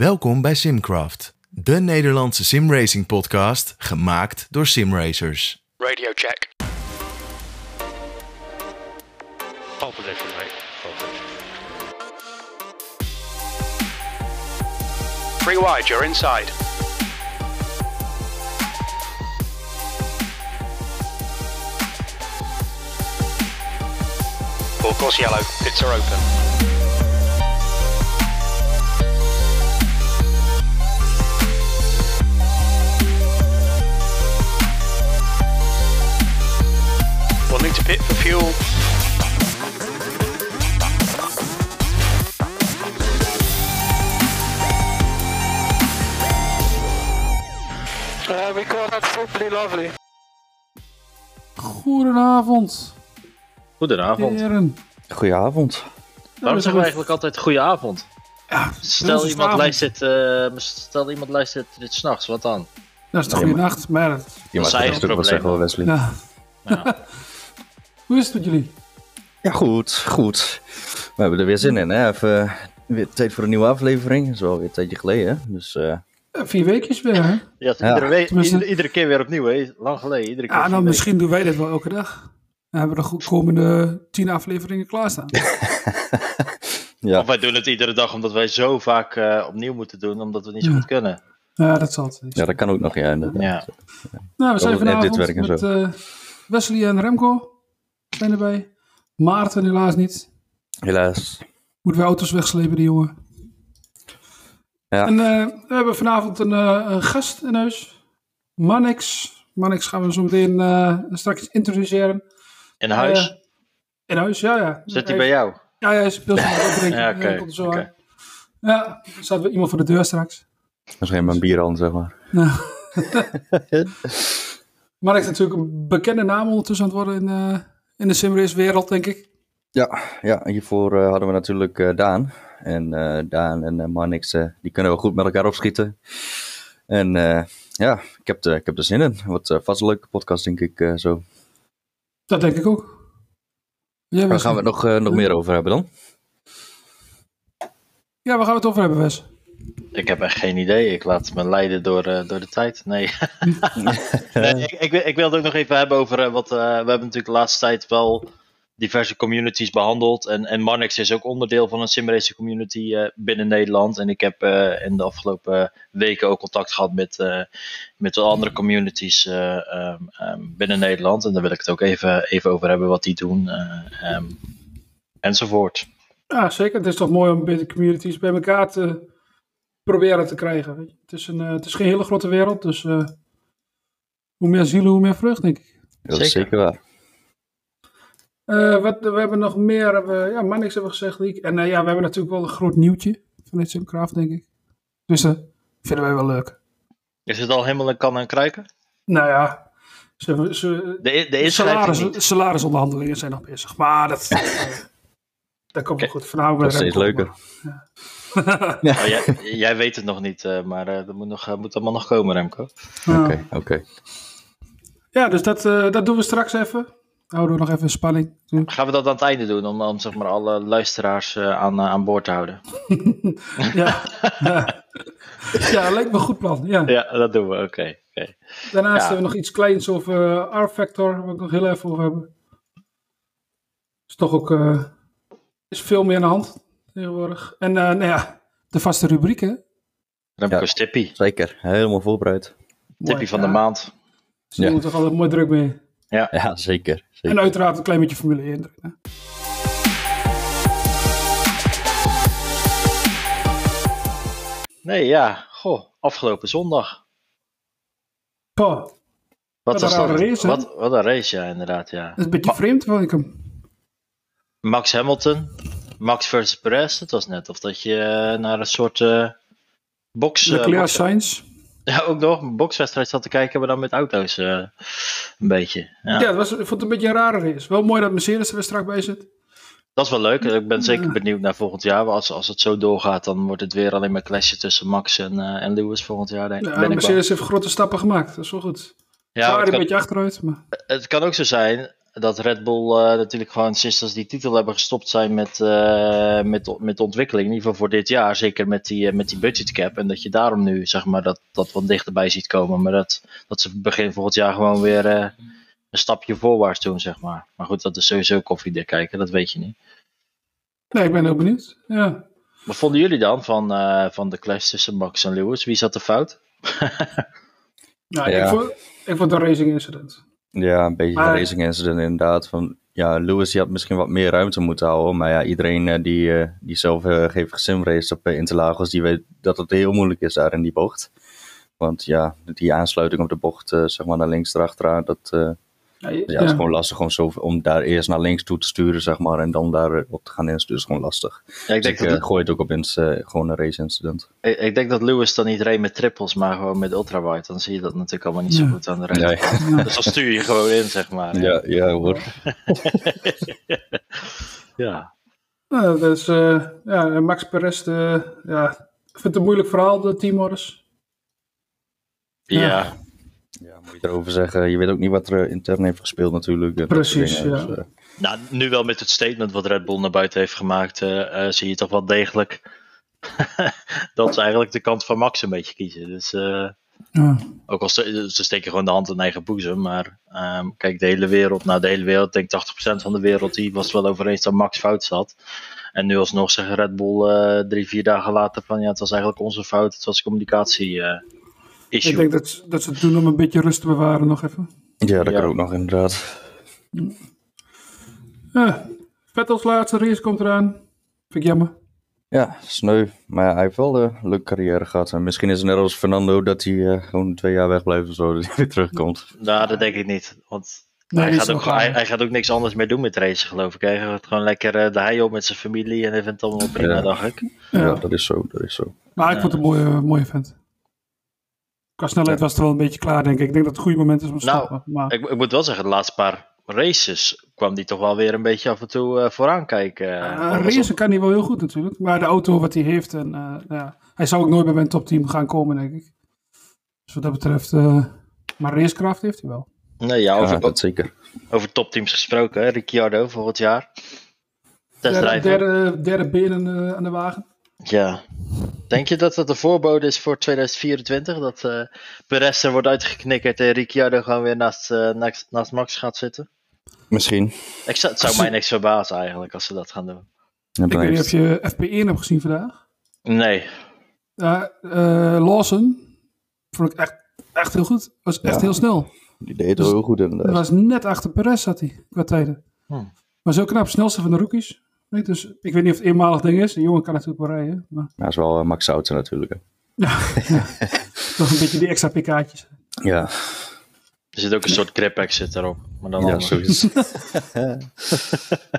Welkom bij Simcraft, de Nederlandse simracing podcast gemaakt door simracers. Radio check. Pole position. Free wide, you're inside. Full course yellow, pits are open. We'll need to pit for fuel. Uh, we call that simply lovely. Goedenavond, Goedenavond. heren. Goedenavond. Waarom zeggen we eigenlijk altijd goedenavond? Ja, Stel is iemand, luistert, eh, stel iemand luistert dit s'nachts, wat dan? Dat is de goede nacht, maar dat- zijn het eigen ook wel zeggen, hoor, Wesley. ja. Ja. Hoe is het met jullie? Ja, goed, goed. We hebben er weer zin in, hè? Even weer tijd voor een nieuwe aflevering. Dat is wel weer een tijdje geleden, hè? Dus eh, Eh, Vier weekjes weer, hè? Ja. Iedere, week, iedere, iedere keer weer opnieuw, hè? Lang geleden. Iedere keer Ja, nou, misschien doen wij dit wel elke dag. Dan hebben we de goed komende tien afleveringen klaarstaan. ja, Of wij doen het iedere dag omdat wij zo vaak eh, opnieuw moeten doen, omdat we het niet zo Ja. goed kunnen. Ja, dat zal het. ja, dat kan ook nog, ja. inderdaad. Ja. Nou, we zijn vanavond met eh, Wesley en Remco zijn erbij. Maarten helaas niet. Helaas. Moeten we auto's wegslepen, die jongen. Ja. En eh, we hebben vanavond een, eh, een gast in huis. Mannix. Mannix gaan we zo meteen eh, straks introduceren. In huis? In huis, ja, ja. Zit hij bij jou? Ja, ja, hij het opdrinken. Ja, oké, komt er zo oké. aan. Ja, er staat weer iemand voor de deur straks. Misschien mijn bier aan, zeg maar. Ja. Mannix is natuurlijk een bekende naam ondertussen aan het worden in, eh, in de simrace wereld, denk ik. Ja, ja hiervoor eh, hadden we natuurlijk eh, Daan. En eh, Daan en Marnix, die kunnen wel goed met elkaar opschieten. En ja, ik heb, er, ik heb er zin in. Wat vast een leuke podcast, denk ik, zo. Dat denk ik ook. Jij, Waar gaan we het nog, nog meer over hebben dan? Ja, waar gaan we het over hebben, Wes? Ik heb echt geen idee. Ik laat me leiden door, eh, door de tijd. Nee. nee ik, ik, wil- wilde ook nog even hebben over eh, wat. eh, we hebben natuurlijk de laatste tijd wel diverse communities behandeld. En, en Marnix is ook onderdeel van een simracing community eh, binnen Nederland. En ik heb eh, in de afgelopen weken ook contact gehad met, eh, met de andere communities eh, ehm, ehm, binnen Nederland. En daar wil ik het ook even, even over hebben wat die doen. eh, ehm, enzovoort. Ja, zeker. Het is toch mooi om een beetje communities bij elkaar te proberen te krijgen. weet je. Het, is een, eh, het is geen hele grote wereld, dus eh, hoe meer zielen, hoe meer vrucht, denk ik. Dat is Zeker. waar. Eh, wat, we hebben nog meer, hebben, we- ja, Mannix hebben we gezegd, Liek. En eh, ja, we hebben natuurlijk wel een groot nieuwtje vanuit Simcraft, denk ik. Dus dat vinden wij wel leuk. Is het al helemaal in kan en kruiken? Nou ja, ze, ze, De, de inschrijving salaris, salarisonderhandelingen zijn nog bezig. Maar dat, dat komt wel goed. Vanavond Dat is steeds leuker. Oh, jij, jij weet het nog niet, eh, maar eh, dat moet, nog, eh, moet allemaal nog komen, Remco. Oké, oké. Ja, dus dat, eh, dat doen we straks even. Houden we nog even in spanning. Gaan we dat aan het einde doen, om, om zeg maar, alle luisteraars eh, aan, aan boord te houden? Ja, ja. ja lijkt me een goed plan. Ja. Ja, dat doen we, oké. oké. Daarnaast Ja. hebben we nog iets kleins over eh, R-Factor, waar ik nog heel even over hebben. Is toch ook eh, is veel meer aan de hand tegenwoordig. En eh, nou ja, de vaste rubrieken. Remco's tippie. Zeker, helemaal voorbereid. Tippie van de maand. Dus daar Ja. moeten we altijd mooi druk mee. Ja, zeker. zeker. En uiteraard een klein beetje Formule 1 erin, hè. Nee, ja. Goh, afgelopen zondag. Poh, Wat, Wat was een dat? rare race, hè? wat, wat een race, ja, inderdaad, ja. dat is een beetje vreemd, vond ik hem. Max Hamilton, Max versus Perez. Het was net of dat je eh, naar een soort eh box... eh, Leclerc Sainz. ja, ook nog een boxwedstrijd zat te kijken, maar dan met auto's een beetje. Ja. Ja, dat was, ik vond het een beetje een rare race. Wel mooi dat Mercedes er weer strak bij zit. Dat is wel leuk. Ik ben zeker benieuwd naar volgend jaar. Als, als het zo doorgaat, dan wordt het weer alleen maar clashen tussen Max en, en Lewis volgend jaar. Denk, Ja. Mercedes heeft grote stappen gemaakt. Dat is wel goed. Ja, Zwaar een beetje achteruit, maar... het kan ook zo zijn dat Red Bull eh, natuurlijk gewoon sinds dat ze die titel hebben gestopt zijn met, eh, met, met de ontwikkeling. In ieder geval voor dit jaar. Zeker met die, eh, met die budget cap. En dat je daarom nu zeg maar dat, dat wat dichterbij ziet komen. Maar dat, dat ze begin volgend jaar gewoon weer eh, een stapje voorwaarts doen, zeg maar. Maar goed, dat is sowieso koffiedik kijken. Dat weet je niet. Nee, ik ben heel benieuwd. Ja. Wat vonden jullie dan van, eh, van de clash tussen Max en Lewis? Wie zat er fout? Nou, Ja. ik, vond, ik vond het een racing incident. Ja, een beetje Maar- een racing incident inderdaad. Van, ja, Lewis die had misschien wat meer ruimte moeten houden. Maar ja, iedereen eh, die, eh, die zelf eh, heeft gesimraced op Interlagos, die weet dat het heel moeilijk is daar in die bocht. Want ja, die aansluiting op de bocht, eh, zeg maar naar links erachteraan, dat Ja, ja, is gewoon lastig gewoon zo, om daar eerst naar links toe te sturen, zeg maar. En dan daar eh, op te gaan insturen, is gewoon lastig. Ja, ik, Dus denk ik dat, eh, gooi het ook op in, eh, gewoon een race incident. ik, ik denk dat Lewis dan niet reed met triples, maar gewoon met ultrawide. Dan zie je dat natuurlijk allemaal niet zo goed aan de rest. Dus dan stuur je gewoon in, zeg maar. hè. Ja, ja hoor. ja. Nou, dus, eh, ja, Max Perez, ja, ik vind het een moeilijk verhaal, de teamorders. Ja. Moet je erover zeggen. Je weet ook niet wat er eh, intern heeft gespeeld natuurlijk. Precies, ja. Dus, eh, Nou, nu wel met het statement wat Red Bull naar buiten heeft gemaakt, eh, zie je toch wel degelijk dat ze eigenlijk de kant van Max een beetje kiezen. Dus eh, Ja. ook al ze, ze steken gewoon de hand in eigen boezem, maar ehm, kijk, de hele wereld, nou de hele wereld, ik denk 80% van de wereld, die was het wel over eens dat Max fout zat. En nu alsnog zeggen Red Bull eh, drie, vier dagen later van ja, het was eigenlijk onze fout, het was communicatie eh, issue. Ik denk dat, ze- dat ze het doen om een beetje rust te bewaren nog even. ja, dat Ja. kan ook nog inderdaad. Ja, Vettels laatste race komt eraan. Vind ik jammer. Ja, sneu. Maar ja, hij heeft wel eh, een leuke carrière gehad. En misschien is het net als Fernando dat hij eh, gewoon twee jaar wegblijft of zo. Dat hij weer terugkomt. Nou, dat denk ik niet. Want Nee, hij, gaat ook, hij, gaat ook niks anders meer doen met racen, geloof ik. Hij gaat gewoon lekker eh, de hei op met zijn familie en hij vindt het allemaal prima, Ja. dacht ik. Ja. Ja. dat is zo. Dat is zo. Maar ik vond het een mooie, mooie vent. Qua snelheid was het wel een beetje klaar, denk ik. Ik denk dat het een goede moment is om te Nou, stoppen. Maar, Ik, ik moet wel zeggen, de laatste paar races kwam hij toch wel weer een beetje af en toe eh, vooraan kijken. uh, racen kan hij wel heel goed natuurlijk. Maar de auto wat hij heeft, en, eh, ja, hij zou ook nooit bij mijn topteam gaan komen, denk ik. Dus wat dat betreft, eh, maar racekracht heeft hij wel. Nee, ja, Ja, over, dat zeker. over topteams gesproken, hè? Ricciardo volgend jaar. Derde, derde, derde benen eh, aan de wagen. Ja. Denk je dat dat de voorbode is voor 2024? Dat eh Perez er wordt uitgeknikkerd en Ricciardo gewoon weer naast, eh, naast, naast Max gaat zitten? Misschien. Ik zou, het zou mij niks verbazen eigenlijk als ze dat gaan doen. Ik weet niet of je FP1 hebt gezien vandaag. Nee. Eh, Lawson vond ik echt, echt heel goed. Was echt Ja. heel snel. Die deed het wel heel goed Hij inderdaad. was net achter Perez zat hij, qua tijden. Hmm. Maar zo knap, snelste van de rookies. Nee, dus ik weet niet of het eenmalig ding is. Een jongen kan natuurlijk wel rijden. Maar Maar hij is wel eh, Max Soutsen natuurlijk. Hè. toch een beetje die extra pk'tjes. Ja, Er zit ook een soort grip exit erop. Maar dan ja anders. zoiets.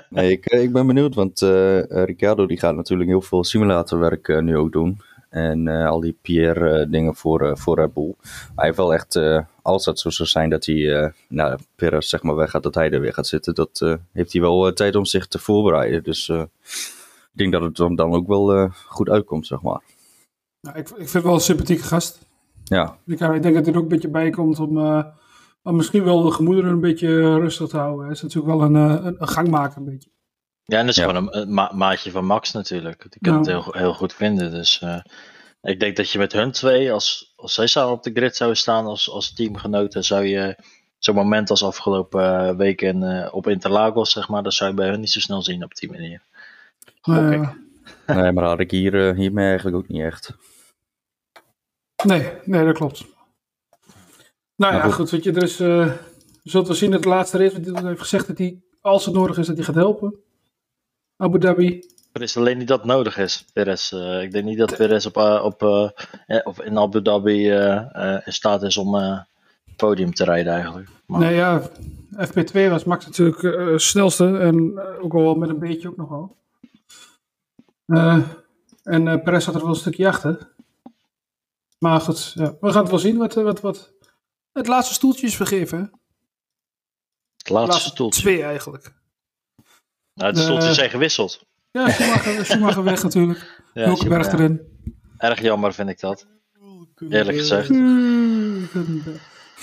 nee, ik, eh, ik ben benieuwd, want eh eh, Ricciardo die gaat natuurlijk heel veel simulatorwerk nu ook doen. En eh, al die PR-dingen voor, voor Red Bull. Hij heeft wel echt, eh, als dat zo zou zijn dat hij, eh nou, Perez zeg maar weggaat, dat hij er weer gaat zitten, dat eh, heeft hij wel eh, tijd om zich te voorbereiden. Dus eh, ik denk dat het dan, dan ook wel eh, goed uitkomt, zeg maar. Nou, ik, ik vind het wel een sympathieke gast. Ja, Ik, ik denk dat hij er ook een beetje bij komt om, eh, om misschien wel de gemoederen een beetje rustig te houden. Hij is natuurlijk wel een, eh, een, een gangmaker een beetje. Ja, en dat is Ja. gewoon een, een ma- maatje van Max natuurlijk. Die kan het heel, heel goed vinden. Dus eh, ik denk dat je met hun twee, als, als zij samen op de grid zouden staan als, als teamgenoten, zou je zo'n moment als afgelopen eh, week in, eh, op Interlagos, zeg maar, dat zou je bij hun niet zo snel zien op die manier. Ik. nee, maar had ik hier, eh, hiermee eigenlijk ook niet echt. nee, nee, dat klopt. Nou ja, goed. goed, weet je, er is, eh, je zult wel zien dat de laatste race, want hij heeft gezegd dat hij, als het nodig is, dat hij gaat helpen. Abu Dhabi. Er is alleen niet dat nodig is, Perez. Eh, ik denk niet dat Perez op, eh, op, eh, of in Abu Dhabi in staat is om het podium te rijden eigenlijk. Maar, Nee, ja, FP2 was Max natuurlijk eh snelste en ook wel met een beetje ook nog wel. En Perez zat er wel een stukje achter. Maar goed, ja, we gaan het wel zien wat, wat, wat het laatste stoeltje is vergeven. hè? het laatste laatste stoeltje. Twee eigenlijk. Nou, de stoeltjes zijn gewisseld. Ja, Schumacher, Schumacher weg natuurlijk. Ja, Hulkenberg erin. Erg jammer vind ik dat. Eerlijk gezegd.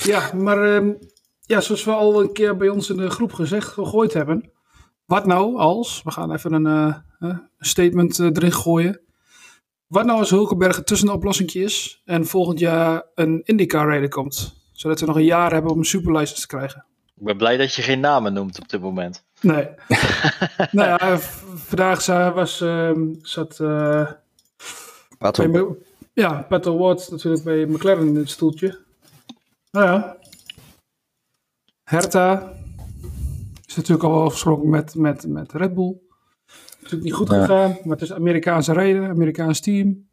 Ja, maar ehm, ja, zoals we al een keer bij ons in de groep gezegd, gegooid hebben. Wat nou als, we gaan even een, uh, een statement uh, erin gooien. Wat nou als Hulkenberg een tussenoplossingje is en volgend jaar een IndyCar rijder komt? Zodat we nog een jaar hebben om een superlicense te krijgen. Ik ben blij dat je geen namen noemt op dit moment. Nee. nou ja, vandaag was, uh, zat... Uh, Pato. ja, Pato Ward natuurlijk bij McLaren in het stoeltje. Nou ja. Herta is natuurlijk al afgesproken met, met, met Red Bull. Natuurlijk niet goed gegaan, maar het is Amerikaanse rijden, Amerikaans team.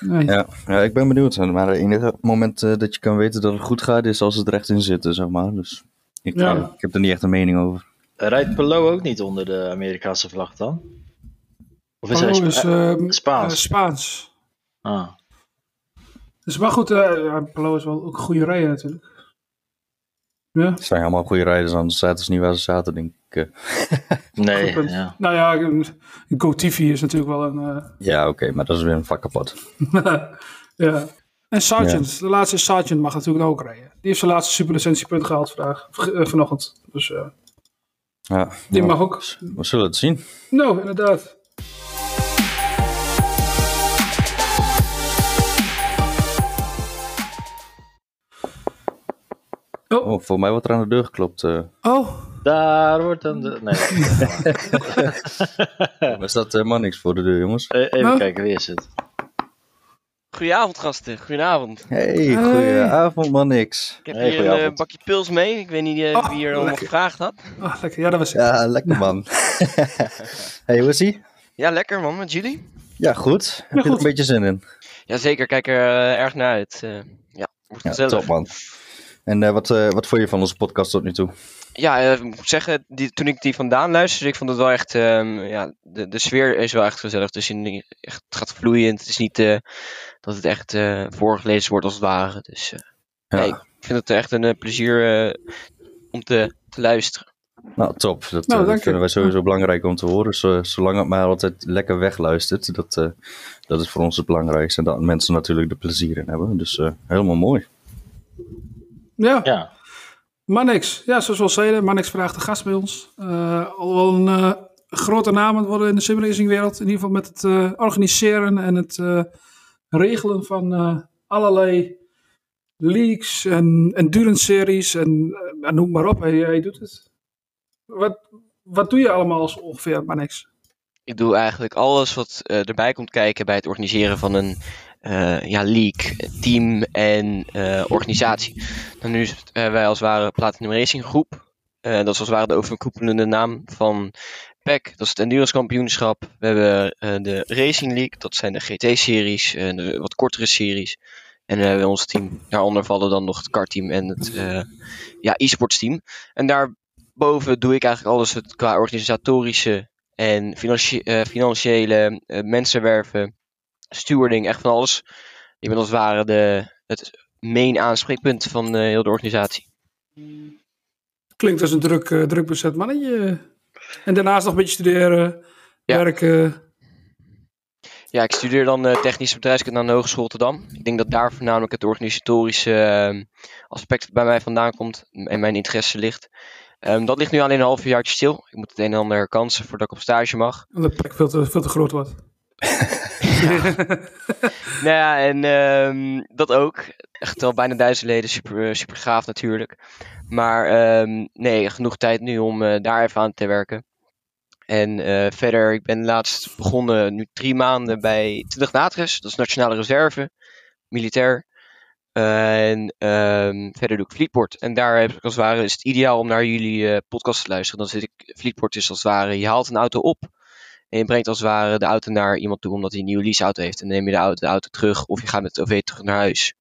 Nee. Ja, ja, ik ben benieuwd. Maar het enige moment uh, dat je kan weten dat het goed gaat, is als het recht in zit, zeg maar. Dus ik, ja. uh, ik heb er niet echt een mening over. Rijdt Pelot ook niet onder de Amerikaanse vlag dan? Of is Pelot hij Spa is, uh, Spaans? Spaans. Ah. Dus maar goed, uh, Pelot is wel ook een goede rijder natuurlijk. Ja. Het zijn allemaal goede rijders, anders zaten ze niet waar ze zaten, denk ik. nee, ja. Nou ja, GoTV is natuurlijk wel een... Uh... Ja, oké, okay, maar dat is weer een vak apart. ja. En Sargent, ja. de laatste Sargent mag natuurlijk ook rijden. Die heeft zijn laatste superlicentiepunt gehaald vandaag, uh, vanochtend. Dus uh, ja, die nou, mag ook. We zullen het zien. Nou, inderdaad. Oh. oh, voor mij wordt er aan de deur geklopt. Uh. Oh. Daar wordt aan de... Nee. Waar staat uh, Mannix voor de deur, jongens? Even oh. kijken, wie is het? Goedenavond, gasten. Goedenavond. Hey, goedenavond, Mannix. Ik heb hey, hier een uh, bakje pils mee. Ik weet niet uh, oh, wie hier allemaal gevraagd had. Oh, lekker. Ja, dat was ik. Ja, lekker man. hey, hoe is ie? Ja, lekker man. Met jullie? Ja, goed. Heb je er een beetje zin in? Jazeker, kijk er erg naar uit. ja, wordt gezellig. Ja, top man. En uh, wat, uh, wat vond je van onze podcast tot nu toe? Ja, uh, ik moet zeggen, die, toen ik die vandaan luisterde, ik vond het wel echt, um, ja, de, de sfeer is wel echt gezellig. Dus in, echt, het gaat vloeiend. Het is niet dat het echt voorgelezen wordt als het ware. Dus ja. nee, ik vind het echt een plezier om te, te luisteren. Nou, top. Dat, nou, dat vinden wij sowieso belangrijk om te horen. zolang het maar altijd lekker wegluistert. Dat, dat is voor ons het belangrijkste. En dat mensen natuurlijk er plezier in hebben. Dus helemaal mooi. Ja. ja. Manix, ja, zoals we al zeiden, Manix vraagt de gast bij ons. Uh, al een uh, grote naam worden in de simracingwereld. In ieder geval met het uh, organiseren en het regelen van allerlei leagues en endurance series en noem maar op. Hij, doet het. Wat, wat doe je allemaal als ongeveer, Manix? Ik doe eigenlijk alles wat erbij komt kijken bij het organiseren van een uh, ja, league, team en uh, organisatie. Dan nu het, uh, wij als ware Platinum Racing Groep. dat is als ware de overkoepelende naam van PEC. Dat is het Endurance Kampioenschap. We hebben de Racing League. Dat zijn de GT-series, de wat kortere series. En we hebben ons team. Daaronder vallen dan nog het kartteam en het ja, e-sports team. En daarboven doe ik eigenlijk alles het qua organisatorische en financie financiële mensen werven stewarding, echt van alles. Je bent als het ware de, het main aanspreekpunt van uh, heel de organisatie. Klinkt als een druk, uh, druk bezet mannetje. En daarnaast nog een beetje studeren, ja. werken. Ja, ik studeer dan uh, technische bedrijfskunde aan de Hogeschool Rotterdam. Ik denk dat daar voornamelijk het organisatorische uh, aspect bij mij vandaan komt en mijn interesse ligt. Um, dat ligt nu alleen een half jaar stil. Ik moet het een en ander herkansen voordat ik op stage mag. Omdat de plek veel te, veel te groot wordt. nou ja, en um, dat ook. Echt al bijna duizend leden, super, eh, super gaaf natuurlijk. Maar um, nee, genoeg tijd nu om uh, daar even aan te werken. En uh, verder, ik ben laatst begonnen, nu drie maanden bij 20 Natres. Dat is Nationale Reserve, militair. en um, verder doe ik Fleetport. En daar heb ik als ware, is het ideaal om naar jullie podcast te luisteren. Dan zit ik, Fleetport is als het ware, je haalt een auto op. En je brengt als het ware de auto naar iemand toe omdat hij een nieuwe leaseauto heeft. En dan neem je de auto, de auto terug of je gaat met het OV terug naar huis.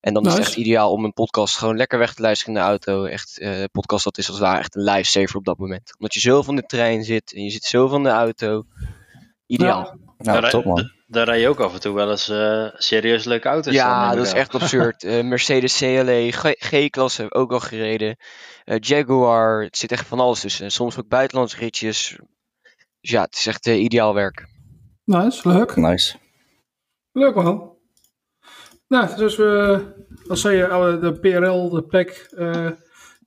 En dan is het echt ideaal om een podcast gewoon lekker weg te luisteren in de auto. Echt, uh, podcast dat is als het ware echt een lifesaver op dat moment. Omdat je zo van de trein zit en je zit zo van de auto. Ideaal. Ja, ja top man. Daar rij je ook af en toe wel eens uh, serieus leuke auto's. Ja, dat is echt absurd. Uh, Mercedes CLE, G-klasse heb ik ook al gereden. Jaguar, het zit echt van alles tussen. Soms ook buitenlandse ritjes, dus ja, het is echt uh, ideaal werk. Nice, leuk. Nice. Leuk man. Nou, dus we, als zei je, alle- de PRL, de PEC. eh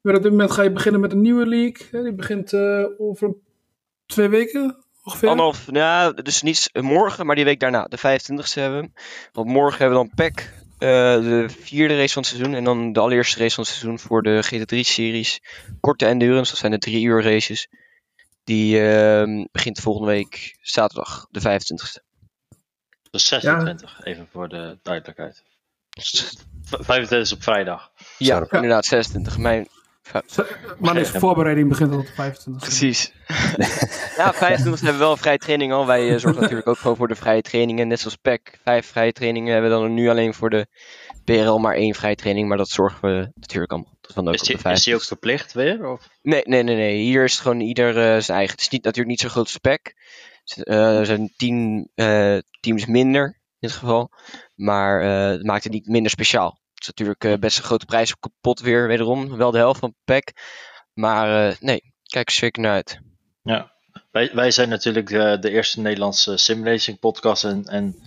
maar op dit moment ga je beginnen met een nieuwe league. hè, Die begint eh, over twee weken ongeveer. Anderhalf, nou, dus niet morgen, maar die week daarna, de 25e hebben we. Want morgen hebben we dan PEC, eh, de vierde race van het seizoen. En dan de allereerste race van het seizoen voor de GT3-series. Korte endurance, dat zijn de drie uur races. Die ehm, begint volgende week zaterdag, de 25e. Dus 26, even voor de duidelijkheid. V- 25 is op vrijdag. Ja, Scherp. inderdaad, 26. Mijn, Maar de voorbereiding begint op de 25. precies. ja, 25 hebben we wel een vrije training al. Wij eh, zorgen natuurlijk ook gewoon voor de vrije trainingen. Net zoals PEC, vijf vrije trainingen hebben we dan nu alleen voor de PRL maar één vrije training. Maar dat zorgen we natuurlijk allemaal. Dan ook Is op die, de is die ook 25e. verplicht weer? Of? Nee, nee, nee, nee. Hier is het gewoon ieder eh, zijn eigen. Het is niet, natuurlijk niet zo'n groot spec. er zijn tien eh, teams minder in dit geval. Maar eh, het maakt het niet minder speciaal. Het is natuurlijk eh, best een grote prijs op kapot weer, wederom. Wel de helft van PEC. Maar eh, nee, kijk er zeker naar uit. Wij, wij zijn natuurlijk eh, de eerste Nederlandse simracing podcast en, en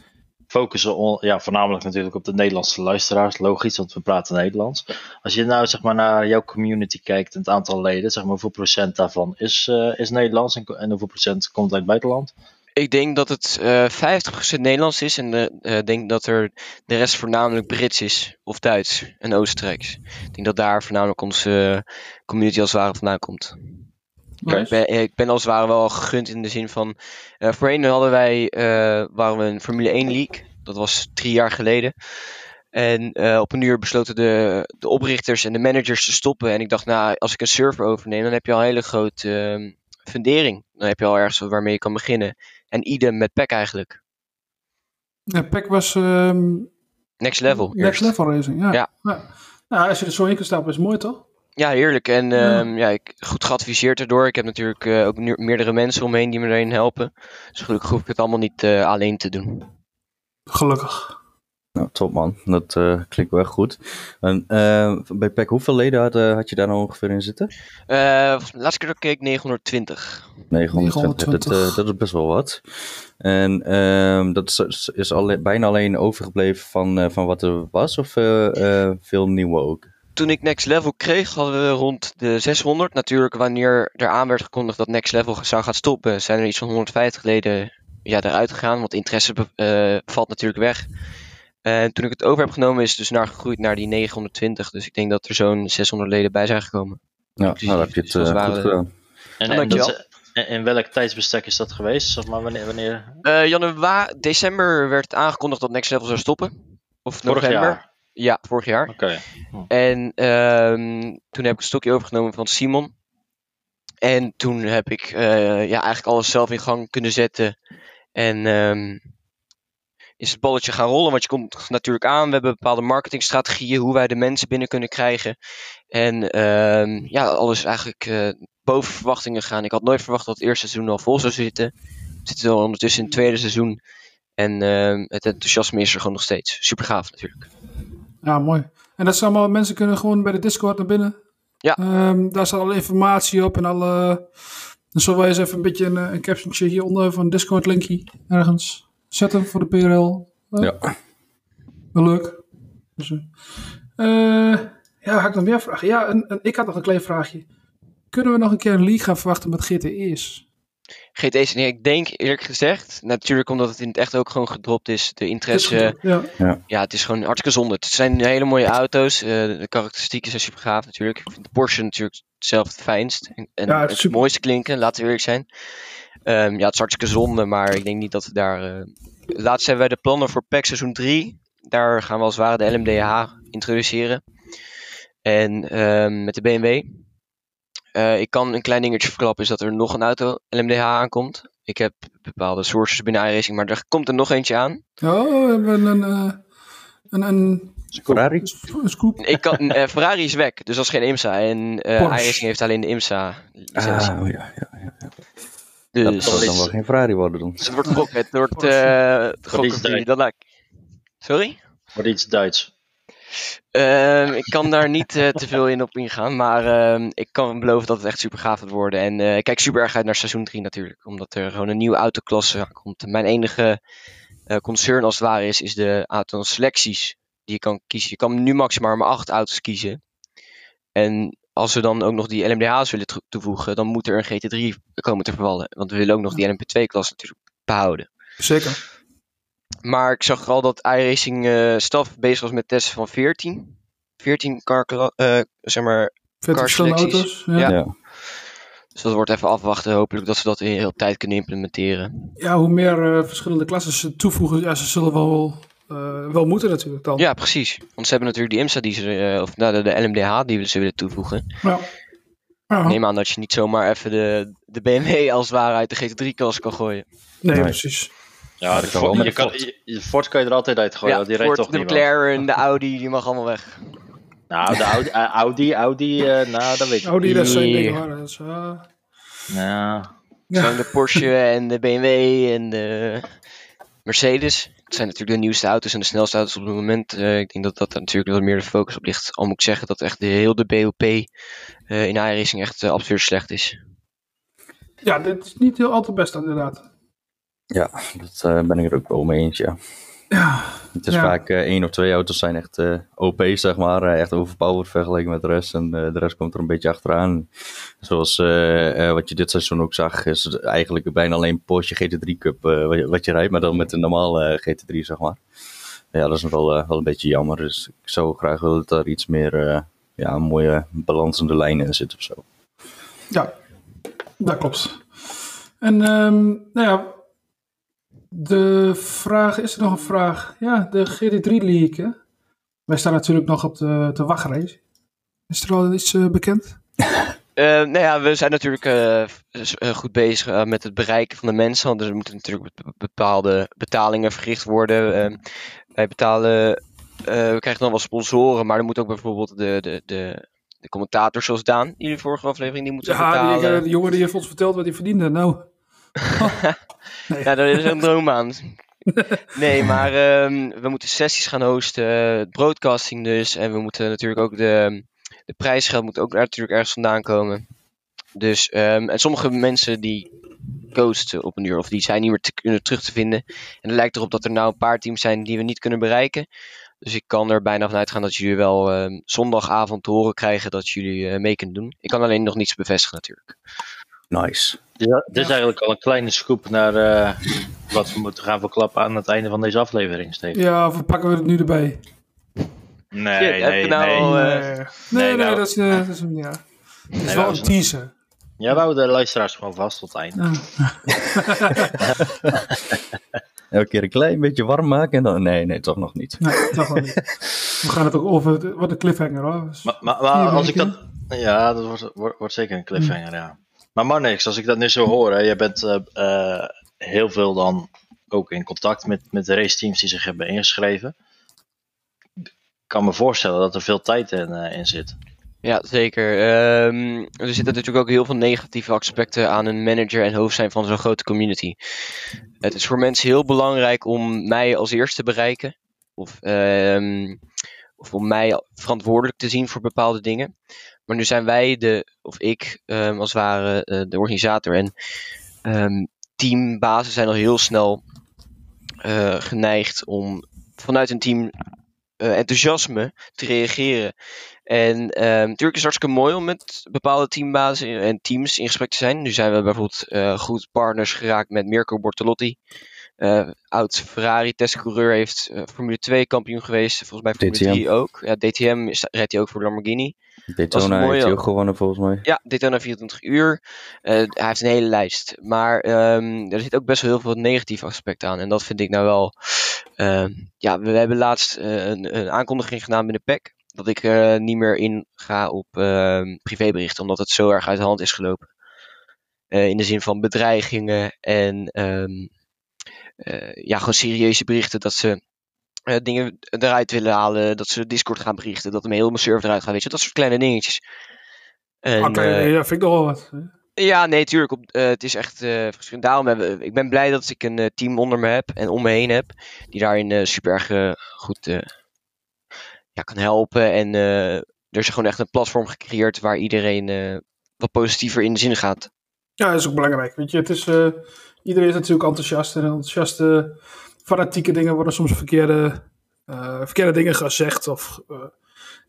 focussen ja, voornamelijk natuurlijk op de Nederlandse luisteraars. Logisch, want we praten Nederlands. Als je nou zeg maar, naar jouw community kijkt en het aantal leden, zeg maar, hoeveel procent daarvan is, eh, is Nederlands en, hoeveel procent komt uit het buitenland? Ik denk dat het eh 50% Nederlands is. En eh, denk dat er de rest voornamelijk Brits is. Of Duits en Oostenrijks. Ik denk dat daar voornamelijk onze community als het ware vandaan komt. Ik, ben, ik ben als het ware wel gegund in de zin van. eh voorheen hadden wij. eh, waren we een Formule 1 League. Dat was drie jaar geleden. En eh, op een uur besloten de, de oprichters en de managers te stoppen. En ik dacht, nou, als ik een server overneem, dan heb je al een hele grote ehm, fundering. Dan heb je al ergens waarmee je kan beginnen. En idem met PEC eigenlijk. Ja, PEC was ehm, Next level. next eerst. level racing. Ja. Ja. Ja. Nou, als je er zo in kan stappen, is het mooi toch? Ja, heerlijk. En Ja. ehm, ja, ik, goed geadviseerd erdoor. Ik heb natuurlijk eh, ook nu- meerdere mensen omheen die me daarin helpen. Dus gelukkig hoef ik het allemaal niet eh, alleen te doen. Gelukkig. Nou, top man. Dat eh, klinkt wel goed. En, bij PEC, hoeveel leden had, had je daar nou ongeveer in zitten? Eh, volgens mij- laatste keer dat ik keek 920. 920. Dat, 920. eh, dat is best wel wat. En ehm, dat is, is alle- bijna alleen overgebleven van, eh, van wat er was, of veel nieuwe ook? Toen ik Next Level kreeg, hadden we rond de 600. Natuurlijk, wanneer er aan werd gekondigd dat Next Level zou gaan stoppen, zijn er iets van 150 leden ja, eruit gegaan. Want interesse eh, valt natuurlijk weg. En toen ik het over heb genomen, is het dus naar gegroeid naar die 920. Dus ik denk dat er zo'n 600 leden bij zijn gekomen. Ja, Precies, nou, dan heb je het zoals eh, waren goed gedaan. En, dat, en in welk tijdsbestek is dat geweest? Zeg maar, wanneer, wanneer? Eh januari, december werd aangekondigd dat Next Level zou stoppen. Of Vorig november. jaar. Ja, vorig jaar. Oké. En ehm, toen heb ik een stokje overgenomen van Simon. En toen heb ik eh, ja, eigenlijk alles zelf in gang kunnen zetten. En ehm, is het balletje gaan rollen. Want je komt natuurlijk aan. We hebben bepaalde marketingstrategieën. Hoe wij de mensen binnen kunnen krijgen. En ehm, ja, alles eigenlijk eh, boven verwachtingen gaan. Ik had nooit verwacht dat het eerste seizoen al vol zou zitten. We zitten al ondertussen in het tweede seizoen. En het enthousiasme is er gewoon nog steeds. Super gaaf natuurlijk. Ja, mooi. En dat zijn allemaal, mensen kunnen gewoon bij de Discord naar binnen. Ja. Ehm, daar staat alle informatie op en alle... Dan zullen wij eens even een beetje een, eh, een captiontje hieronder van een Discord linkje ergens zetten voor de PRL. Ja. Wel leuk. Dus, eh, eh, ja, ga ik nog meer vragen? Ja, en, en ik had nog een klein vraagje. Kunnen we nog een keer een league gaan verwachten met GTE's? GT's, nee, ik denk eerlijk gezegd, natuurlijk omdat het in het echt ook gewoon gedropt is, de interesse, Ja. ja, het is gewoon hartstikke zonde. Het zijn hele mooie auto's, eh, de karakteristieken zijn super gaaf natuurlijk. Ik vind de Porsche natuurlijk zelf het fijnst en, en Ja, het mooiste klinken, laten we eerlijk zijn. Ehm, ja, het is hartstikke zonde, maar ik denk niet dat we daar... eh laatst hebben wij de plannen voor PEC seizoen 3, daar gaan we als het ware de LMDH introduceren. En ehm, met de BMW. Eh, ik kan een klein dingetje verklappen, is dat er nog een auto LMDH aankomt. Ik heb bepaalde sources binnen iRacing, maar er komt er nog eentje aan. Oh, we hebben een, eh, een, een, Ferrari? een scoop. Ik kan, eh, Ferrari is weg, dus dat is geen IMSA. En eh Porsche. iRacing heeft alleen de IMSA licentie. Ah, ja, ja, ja. Dat dus zal dan wel geen Ferrari worden dan. het wordt gokken. Het wordt eh gokken. Dat lijkt. Sorry? Wordt iets Duits. Ehm, ik kan daar niet eh, te veel in op ingaan, maar ehm, ik kan beloven dat het echt super gaaf gaat worden. En eh, ik kijk super erg uit naar seizoen 3 natuurlijk, omdat er gewoon een nieuwe autoklasse aankomt. Mijn enige eh, concern als het ware is, is de autoselecties die je kan kiezen. Je kan nu maximaal maar acht auto's kiezen. En als we dan ook nog die LMDH's willen toevoegen, dan moet er een GT3 komen te vervallen. Want we willen ook nog die LMP2-klas natuurlijk behouden. Zeker. Maar ik zag al dat iRacing uh, staf bezig was met testen van 14. 14 car, uh, zeg maar, 40 verschillende auto's. Ja. ja. Dus dat wordt even afwachten. Hopelijk dat ze dat in heel tijd kunnen implementeren. Ja, hoe meer uh, verschillende klassen ze toevoegen, ja, ze zullen wel, uh, wel moeten natuurlijk dan. Ja, precies. Want ze hebben natuurlijk die IMSA die ze, uh, of nou, de, de LMDH die ze willen toevoegen. Ja. Ja. Neem aan dat je niet zomaar even de, de BMW als het ware uit de GT3-klas kan gooien. Nee, nee. precies. Ja, de Ford, je, kan, je, Ford kan je er altijd uit gooien. Ja, die Ford, toch de niet McLaren, de Audi, die mag allemaal weg. Nou, de Audi, uh, Audi, Audi uh, nou, dat weet ik Audi, niet. dat zijn dingen hoor. Dat is, uh... Nou. Zo'n de Porsche en de BMW en de Mercedes. Het zijn natuurlijk de nieuwste auto's en de snelste auto's op het moment. ik denk dat dat natuurlijk wat meer de focus op ligt. Al moet ik zeggen dat echt de, heel de BOP in iRacing echt absurd slecht is. Ja, dit is niet heel altijd best inderdaad. Ja, dat uh, ben ik er ook wel mee eens, ja. Ja. Het is ja. vaak uh, één of twee auto's zijn echt uh, OP, zeg maar. echt overpowered vergeleken met de rest. En de rest komt er een beetje achteraan. Zoals wat je dit seizoen ook zag, is het eigenlijk bijna alleen Porsche GT3 Cup wat je, rijdt. Maar dan met een normale GT3, zeg maar. Ja, dat is wel, wel een beetje jammer. Dus ik zou graag willen dat er iets meer ja, een mooie balansende lijnen in zit of zo. Ja, dat klopt. En um, nou ja, de vraag, is er nog een vraag? Ja, de GD3 League. Hè? Wij staan natuurlijk nog op de, de wachtrace. Is er al iets uh, bekend? Uh, nou ja, we zijn natuurlijk uh, goed bezig met het bereiken van de mensen. Want er moeten natuurlijk bepaalde betalingen verricht worden. Ehm, wij betalen, we krijgen dan wel sponsoren, maar er moet ook bijvoorbeeld de, de, de, de commentators zoals Daan, die de vorige aflevering, die moeten ja, betalen. Die, de jongen die heeft ons verteld wat hij verdiende. Nou... Ja, dat is een droom aan. nee, maar um, we moeten sessies gaan hosten, broadcasting dus. En we moeten natuurlijk ook de, de prijsgeld moet ook natuurlijk ergens vandaan komen. Dus, um, en sommige mensen die ghosten op een uur, of die zijn niet meer te kunnen terug te vinden. En het lijkt erop dat er nou een paar teams zijn die we niet kunnen bereiken. Dus ik kan er bijna vanuit gaan dat jullie wel um, zondagavond te horen krijgen dat jullie uh, mee kunnen doen. Ik kan alleen nog niets bevestigen natuurlijk. Nice. Ja, dit is eigenlijk al een kleine scoop naar uh, wat we moeten gaan verklappen aan het einde van deze aflevering, Steven. Ja, of pakken we het nu erbij? Nee, Shit, nee, nou, nee. uh, nee, nee, nee, nou- dat is, uh, dat is, ja. Het is Nee, wel dat een teaser. Ja, we houden de luisteraars gewoon vast tot het einde. Elke keer een klein beetje warm maken en dan... Nee, nee, toch nog niet. Nee, toch wel niet. We gaan het ook over, de- wat een cliffhanger hoor. Dus- Maar, maar, als ik dat... Ja, dat wordt, wordt, wordt zeker een cliffhanger, ja. Maar Marnix, als ik dat nu zo hoor, hè, jij bent eh, eh, heel veel dan ook in contact met, met de raceteams die zich hebben ingeschreven. Ik kan me voorstellen dat er veel tijd in, eh, in zit. Ja, zeker. Ehm, er zitten natuurlijk ook heel veel negatieve aspecten aan een manager en hoofd zijn van zo'n grote community. Het is voor mensen heel belangrijk om mij als eerste te bereiken. Of, ehm, of om mij verantwoordelijk te zien voor bepaalde dingen. Maar nu zijn wij de, of ik ehm, als het ware, eh, de organisator. En ehm, teambazen zijn al heel snel eh, geneigd om vanuit een team eh, enthousiasme te reageren. En ehm, natuurlijk is het hartstikke mooi om met bepaalde teambazen en teams in gesprek te zijn. Nu zijn we bijvoorbeeld goed partners geraakt met Mirko Bortolotti. Eh, oud Ferrari testcoureur heeft eh, Formule 2 kampioen geweest. Volgens mij Formule DTM. 3 ook. Ja, DTM is- rijdt hij ook voor Lamborghini. Daytona mooi, heeft hij ook gewonnen volgens mij. Ja, Daytona 24 uur. Eh, hij heeft een hele lijst. Maar ehm, er zit ook best wel heel veel negatieve aspecten aan. En dat vind ik nou wel. ehm, ja, we, we hebben laatst eh, een, een aankondiging gedaan binnen PEC. Dat ik eh, niet meer inga op ehm, privéberichten. Omdat het zo erg uit de hand is gelopen. In de zin van bedreigingen en ja, gewoon serieuze berichten dat ze eh, dingen eruit willen halen. Dat ze Discord gaan berichten. Dat een hele server eruit gaat. Weet je, dat soort kleine dingetjes. En, Oké, eh, dat vind ik nog wel wat. ja, nee, tuurlijk. Op, eh, het is echt verschillend. Daarom hebben we, ik ben blij dat ik een team onder me heb en om me heen heb. Die daarin super erg goed ja, kan helpen. En er is gewoon echt een platform gecreëerd waar iedereen wat positiever in de zin gaat. Ja, dat is ook belangrijk. Weet je, het is, iedereen is natuurlijk enthousiast. En enthousiaste, fanatieke dingen worden soms verkeerde eh, verkeerde dingen gezegd of eh,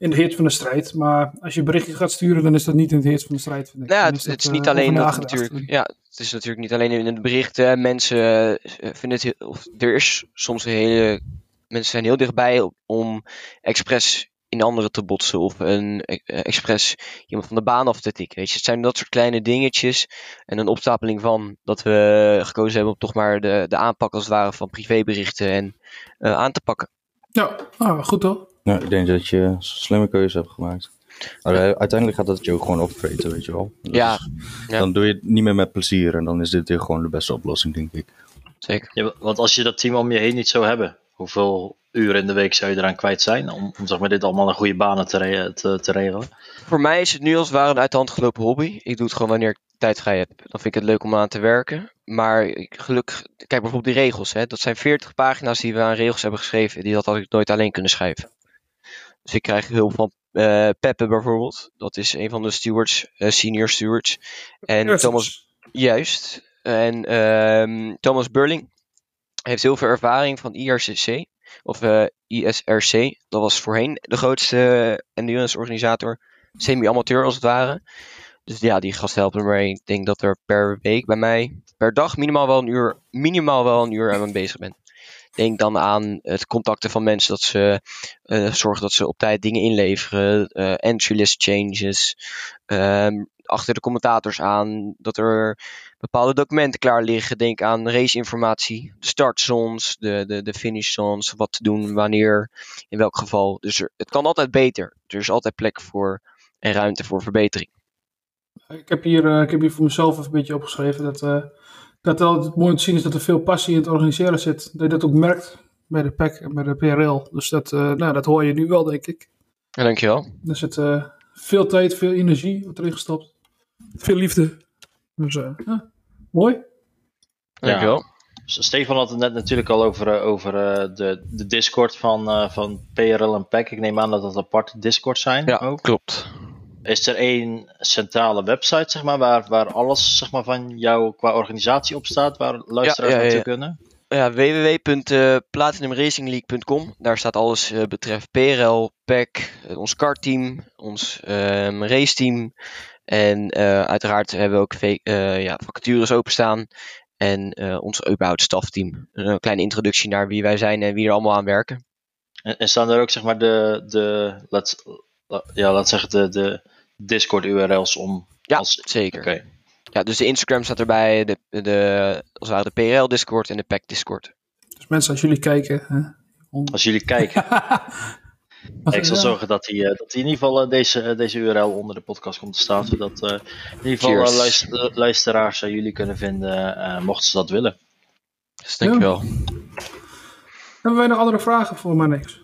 in de hit van de strijd. Maar als je berichtje gaat sturen, dan is dat niet in de hit van de strijd. Vind ik. Ja, het, is eh, niet over alleen dat natuurlijk. Ja, het is natuurlijk niet alleen in het bericht. hè. Mensen eh, vinden het heel, of er is soms een hele. Mensen zijn heel dichtbij om expres in anderen te botsen of een eh, expres iemand van de baan af te tikken. Weet je, het zijn dat soort kleine dingetjes en een opstapeling van dat we gekozen hebben om toch maar de, de aanpak als het ware van privéberichten en eh, aan te pakken. Ja, nou, goed toch? Nou, ik denk dat je een slimme keuze hebt gemaakt. Maar eh, uiteindelijk gaat dat je ook gewoon opvreten, weet je wel. Dus Ja, ja. Dan doe je het niet meer met plezier en dan is dit weer gewoon de beste oplossing, denk ik. Zeker. Ja, want als je dat team om je heen niet zou hebben, hoeveel uren in de week zou je eraan kwijt zijn om, om zeg maar, dit allemaal in goede banen te, re- te, te regelen? Voor mij is het nu als het ware een uit de hand gelopen hobby. Ik doe het gewoon wanneer ik tijd vrij heb. Dan vind ik het leuk om aan te werken. Maar ik, gelukkig, kijk bijvoorbeeld die regels. Hè. Dat zijn 40 pagina's die we aan regels hebben geschreven. Die dat had ik nooit alleen kunnen schrijven. Dus ik krijg hulp van eh Peppe bijvoorbeeld. Dat is een van de stewards, eh, senior stewards. En Thomas, juist. En ehm, Thomas Burling heeft heel veel ervaring van IRCC. Of eh, ISRC. Dat was voorheen de grootste endurance organisator semi-amateur als het ware. Dus ja, die gast helpt me. Ik denk dat er per week bij mij, per dag minimaal wel een uur, minimaal wel een uur aan bezig ben. Denk dan aan het contacten van mensen, dat ze eh, zorgen dat ze op tijd dingen inleveren, eh entry list changes, ehm, achter de commentators aan, dat er bepaalde documenten klaar liggen. Denk aan raceinformatie, de startzones, de, de, de finish zones, wat te doen, wanneer, in welk geval. Dus er, het kan altijd beter. Er is altijd plek voor en ruimte voor verbetering. Ik heb, hier, eh, ik heb hier voor mezelf even een beetje opgeschreven dat, eh dat het altijd mooi te zien is dat er veel passie in het organiseren zit. Dat je dat ook merkt bij de PEC en bij de PRL. Dus dat, eh, nou, dat hoor je nu wel, denk ik. Ja, dankjewel. Er zit veel tijd, veel energie wordt erin gestopt. Veel liefde. Dus eh, ja, mooi. Dankjewel. Stefan had het net natuurlijk al over, eh, over eh, de, de Discord van, eh, van PRL en PEC. Ik neem aan dat dat aparte Discord zijn. Ja, ook. klopt. Is er één centrale website zeg maar, waar, waar alles zeg maar, van jou qua organisatie op staat, waar luisteraars ja, ja, naartoe ja. kunnen? Ja, www.platinumracingligue.com. Daar staat alles eh, betreft PRL, PEC, ons kartteam, ons ehm raceteam. En eh, uiteraard hebben we ook eh, ja, vacatures openstaan. En eh, ons überhaupt stafteam. Een kleine introductie naar wie wij zijn en wie er allemaal aan werken. En, en staan er ook zeg maar de, de laat, ja, laat zeggen de, de Discord URL's om Ja, als zeker. Oké. Ja, dus de Instagram staat erbij, de, de, als het ware de PRL Discord en de PEC Discord. Dus mensen, als jullie kijken. Hè, om- Als jullie kijken, ik zal zorgen dat die, eh, dat die in ieder geval eh, deze, eh, deze URL onder de podcast komt te staan. Zodat eh, in ieder geval luister- luisteraars jullie kunnen vinden, eh, mochten ze dat willen. Dus dankjewel. Hebben wij nog andere vragen voor Manix?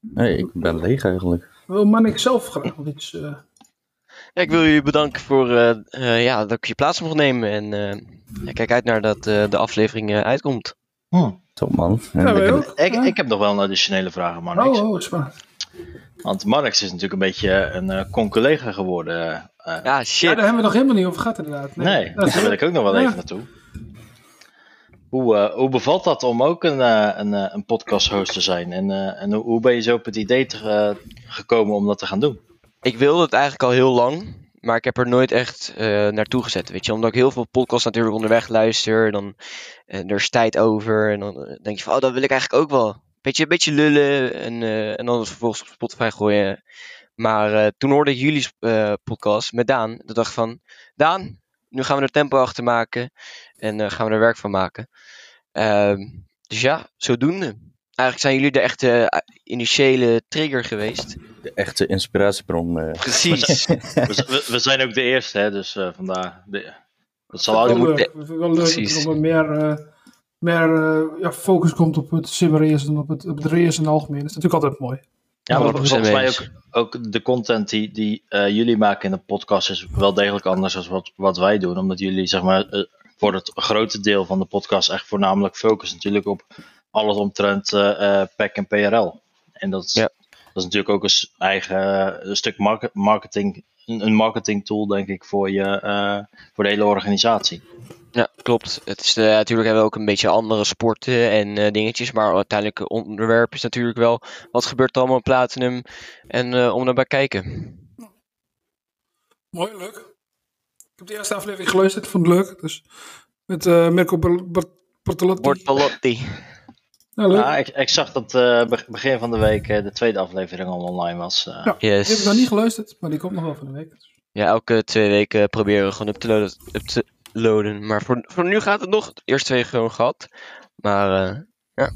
Nee, ik ben leeg eigenlijk. Wil Manix zelf graag nog iets? eh, Ja, ik wil jullie bedanken voor eh, eh, ja, dat ik je plaats mocht nemen. En eh, ja, kijk uit naar dat eh, de aflevering eh, uitkomt. Top man. Ja. Ik, Ja. ik heb nog wel een additionele vraag, Marnix. Oh, oh, spannend. Want Marnix is natuurlijk een beetje een eh con-collega geworden. eh, eh. Ja, Ja, shit. daar hebben we nog helemaal niet over gehad inderdaad. nee, daar wil ik ook nog wel Ja. even naartoe. Hoe, eh, hoe bevalt dat om ook een, eh, een, eh, een podcast host te zijn? En, eh, en hoe, hoe ben je zo op het idee te, eh, gekomen om dat te gaan doen? Ik wilde het eigenlijk al heel lang. Maar ik heb er nooit echt eh, naartoe gezet. Weet je, omdat ik heel veel podcasts natuurlijk onderweg luister. Dan en er is tijd over. En dan eh, denk je van, oh, dat wil ik eigenlijk ook wel. Beetje, beetje lullen. En, eh, en dan vervolgens op Spotify gooien. Maar eh, toen hoorde ik jullie eh, podcast met Daan. Toen dacht ik van, Daan, nu gaan we er tempo achter maken. En eh, gaan we er werk van maken. Ehm, dus ja, zodoende. Eigenlijk zijn jullie de echte eh, initiële trigger geweest. De echte inspiratiebron. eh. Precies. We, zijn ook de eerste, hè, dus eh, vandaar. De, dat zal altijd moeten. Ik vind het wel leuk dat er nog meer, eh, meer ja, focus komt op het simrace en op het, op het race in het algemeen. Dat is natuurlijk altijd mooi. Ja, maar volgens mij ook, ook de content die, die eh, jullie maken in de podcast is wel degelijk anders dan wat, wat wij doen. Omdat jullie, zeg maar, voor het grote deel van de podcast echt voornamelijk focussen natuurlijk op alles omtrent eh eh PEC en PRL. En dat is, Ja. Dat is natuurlijk ook een eigen eh, een stuk marke- marketing, een marketing tool denk ik voor, je, eh, voor de hele organisatie. Ja, klopt. Het is, eh, natuurlijk hebben we ook een beetje andere sporten en eh, dingetjes. Maar uiteindelijk onderwerp is natuurlijk wel wat gebeurt er allemaal in Platinum. En eh, om naar bij kijken. Mooi, leuk. Ik heb de eerste aflevering geluisterd, vond het leuk. Dus met eh Mirko Ber- Ber- Bertolotti. Ja, leuk. Ja, ik, ik zag dat eh, be- begin van de week eh, de tweede aflevering al online was. eh. Ja. Die heb ik Yes. nog niet geluisterd, maar die komt nog wel van de week. Ja, elke twee weken proberen we gewoon up te loaden. Up te loaden. Maar voor, voor nu gaat het nog. De eerste twee gewoon gehad. Maar eh,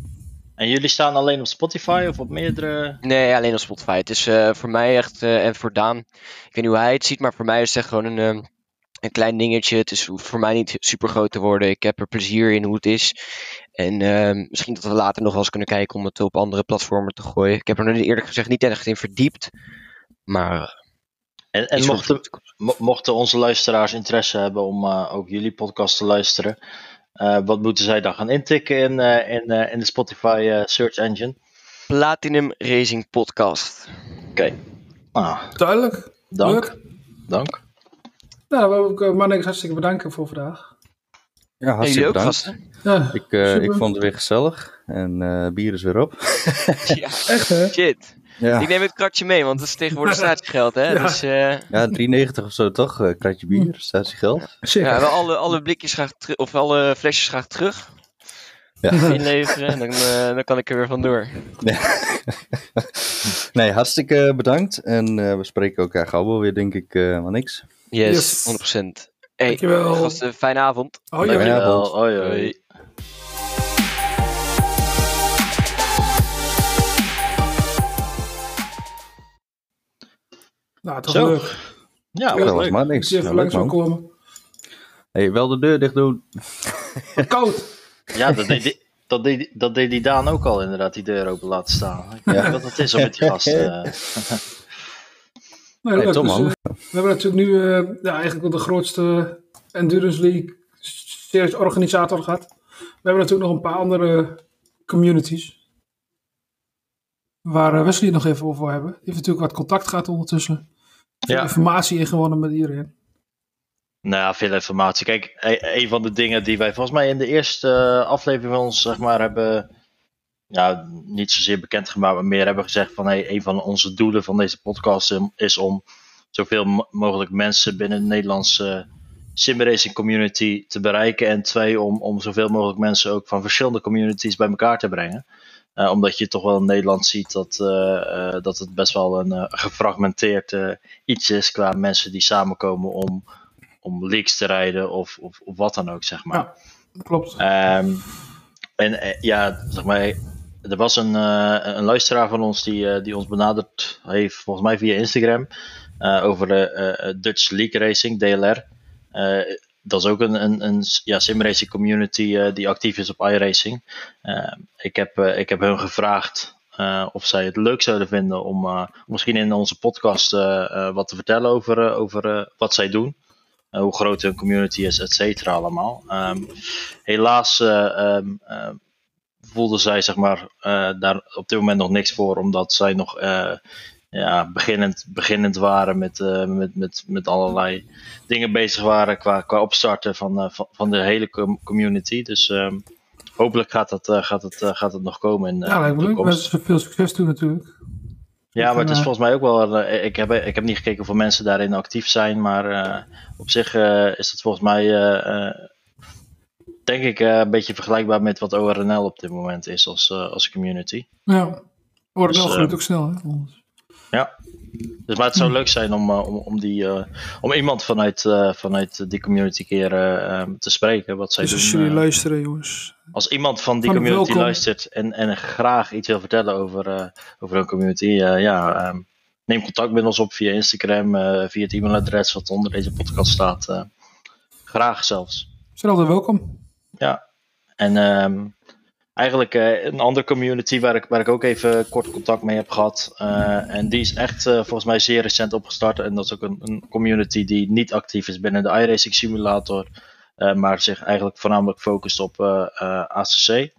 En jullie staan alleen op Spotify of op meerdere? nee, alleen op Spotify. Het is eh, voor mij echt, eh, en voor Daan, ik weet niet hoe hij het ziet, maar voor mij is het echt gewoon een, ehm, een klein dingetje. Het is hoeft voor mij niet super groot te worden. Ik heb er plezier in hoe het is. En ehm, misschien dat we later nog wel eens kunnen kijken om het op andere platformen te gooien. Ik heb er niet- eerlijk gezegd niet echt in verdiept. Maar En, en voor- mochten, mo- mochten onze luisteraars interesse hebben om eh, ook jullie podcast te luisteren, eh, wat moeten zij dan gaan intikken in, eh, in, eh, in de Spotify eh, search engine? Platinum Racing Podcast. Oké, nou, Duidelijk. dank. Leuk. Dank. Nou, we ook uh, Mannix hartstikke bedanken voor vandaag. Ja, En hartstikke jullie ook bedankt. vast, Ja, Ik, eh, ik vond het weer gezellig. En eh, bier is weer op. Ja, Echt hè? shit. Ja, Ik neem het kratje mee, want dat is tegenwoordig statiegeld, hè? Ja. Dus eh, ja 3,90 of zo toch? Kratje bier, statiegeld. Zeker. ja, wel alle, alle blikjes graag terug, of alle flesjes graag terug. Ja. Inleveren, en dan, dan kan ik er weer vandoor. Nee, hartstikke bedankt. En eh, we spreken elkaar gauw wel weer, denk ik, eh maar niks. Yes, Yes. 100%. Hey, Dankjewel. gasten, fijne avond. Oh, ja. Dankjewel. Dankjewel. Hoi, hoi. Nou, toch Zo. leuk. Ja, Ja, dat was maar niks. je even Ja, langs leuk, komen. Hey, wel de deur dicht doen. Koud. Ja, dat deed, die- dat, deed, dat deed die Daan ook al inderdaad, die deur open laten staan. Ik weet Ja. niet wat het is om met die gasten. eh. Nee, Hey. Tom, Dus, man. eh, we hebben natuurlijk nu eh, ja, eigenlijk wel de grootste Endurance League series organisator gehad. We hebben natuurlijk nog een paar andere communities. Waar eh, Wesley het nog even over hebben. Die heeft natuurlijk wat contact gehad ondertussen. Veel Ja. informatie ingewonnen met iedereen. Nou veel informatie. Kijk, e- een van de dingen die wij volgens mij in de eerste eh, aflevering van ons, zeg maar, hebben. Ja, niet zozeer bekendgemaakt, maar meer hebben gezegd van hey, een van onze doelen van deze podcast is om zoveel mo- mogelijk mensen binnen de Nederlandse simracing community te bereiken. En twee, om, om zoveel mogelijk mensen ook van verschillende communities bij elkaar te brengen. Eh, omdat je toch wel in Nederland ziet dat, eh, eh, dat het best wel een gefragmenteerd iets is qua mensen die samenkomen om, om leagues te rijden of, of, of wat dan ook, zeg maar. Ja. Klopt. Ehm, en ja, zeg maar, er was een, een luisteraar van ons die, die ons benaderd heeft, volgens mij via Instagram, over Dutch League Racing, DLR. Dat is ook een, een, een ja, simracing community eh, die actief is op iRacing. Eh, ik, heb, eh, ik heb hun gevraagd of zij het leuk zouden vinden om misschien in onze podcast wat te vertellen over, over wat zij doen. Hoe groot hun community is, et cetera allemaal. Ehm, helaas eh, ehm, eh, voelden zij zeg maar, daar op dit moment nog niks voor, omdat zij nog ja, beginnend, beginnend waren met, eh, met, met, met allerlei dingen bezig waren qua, qua opstarten van, eh, van, van de hele com- community. Dus ehm, hopelijk gaat dat, eh, gaat, het, gaat het nog komen in, ja, toekomst. Wensen veel succes toe natuurlijk. Ja, maar het is volgens mij ook wel. ik, heb, ik heb niet gekeken hoeveel mensen daarin actief zijn. Maar op zich is het volgens mij. denk ik een beetje vergelijkbaar met wat ORNL op dit moment is als, als community. Ja. Ordinel Dus, groeit eh, ook snel. Hè? Ja. Dus, maar het zou leuk zijn om, eh, om, om, die, eh, om iemand vanuit, eh, vanuit die community keer te spreken. Wat zij Dus als doen. jullie luisteren, jongens. als iemand van die Van community welkom. luistert en, en graag iets wil vertellen over, over hun community, ja, ehm, neem contact met ons op via Instagram, via het e-mailadres wat onder deze podcast staat. graag zelfs. Ze zijn altijd welkom. Ja. En ehm, eigenlijk eh, een andere community waar ik, waar ik ook even kort contact mee heb gehad. eh, en die is echt eh, volgens mij zeer recent opgestart. En dat is ook een, een community die niet actief is binnen de iRacing simulator. maar zich eigenlijk voornamelijk focust op ACC.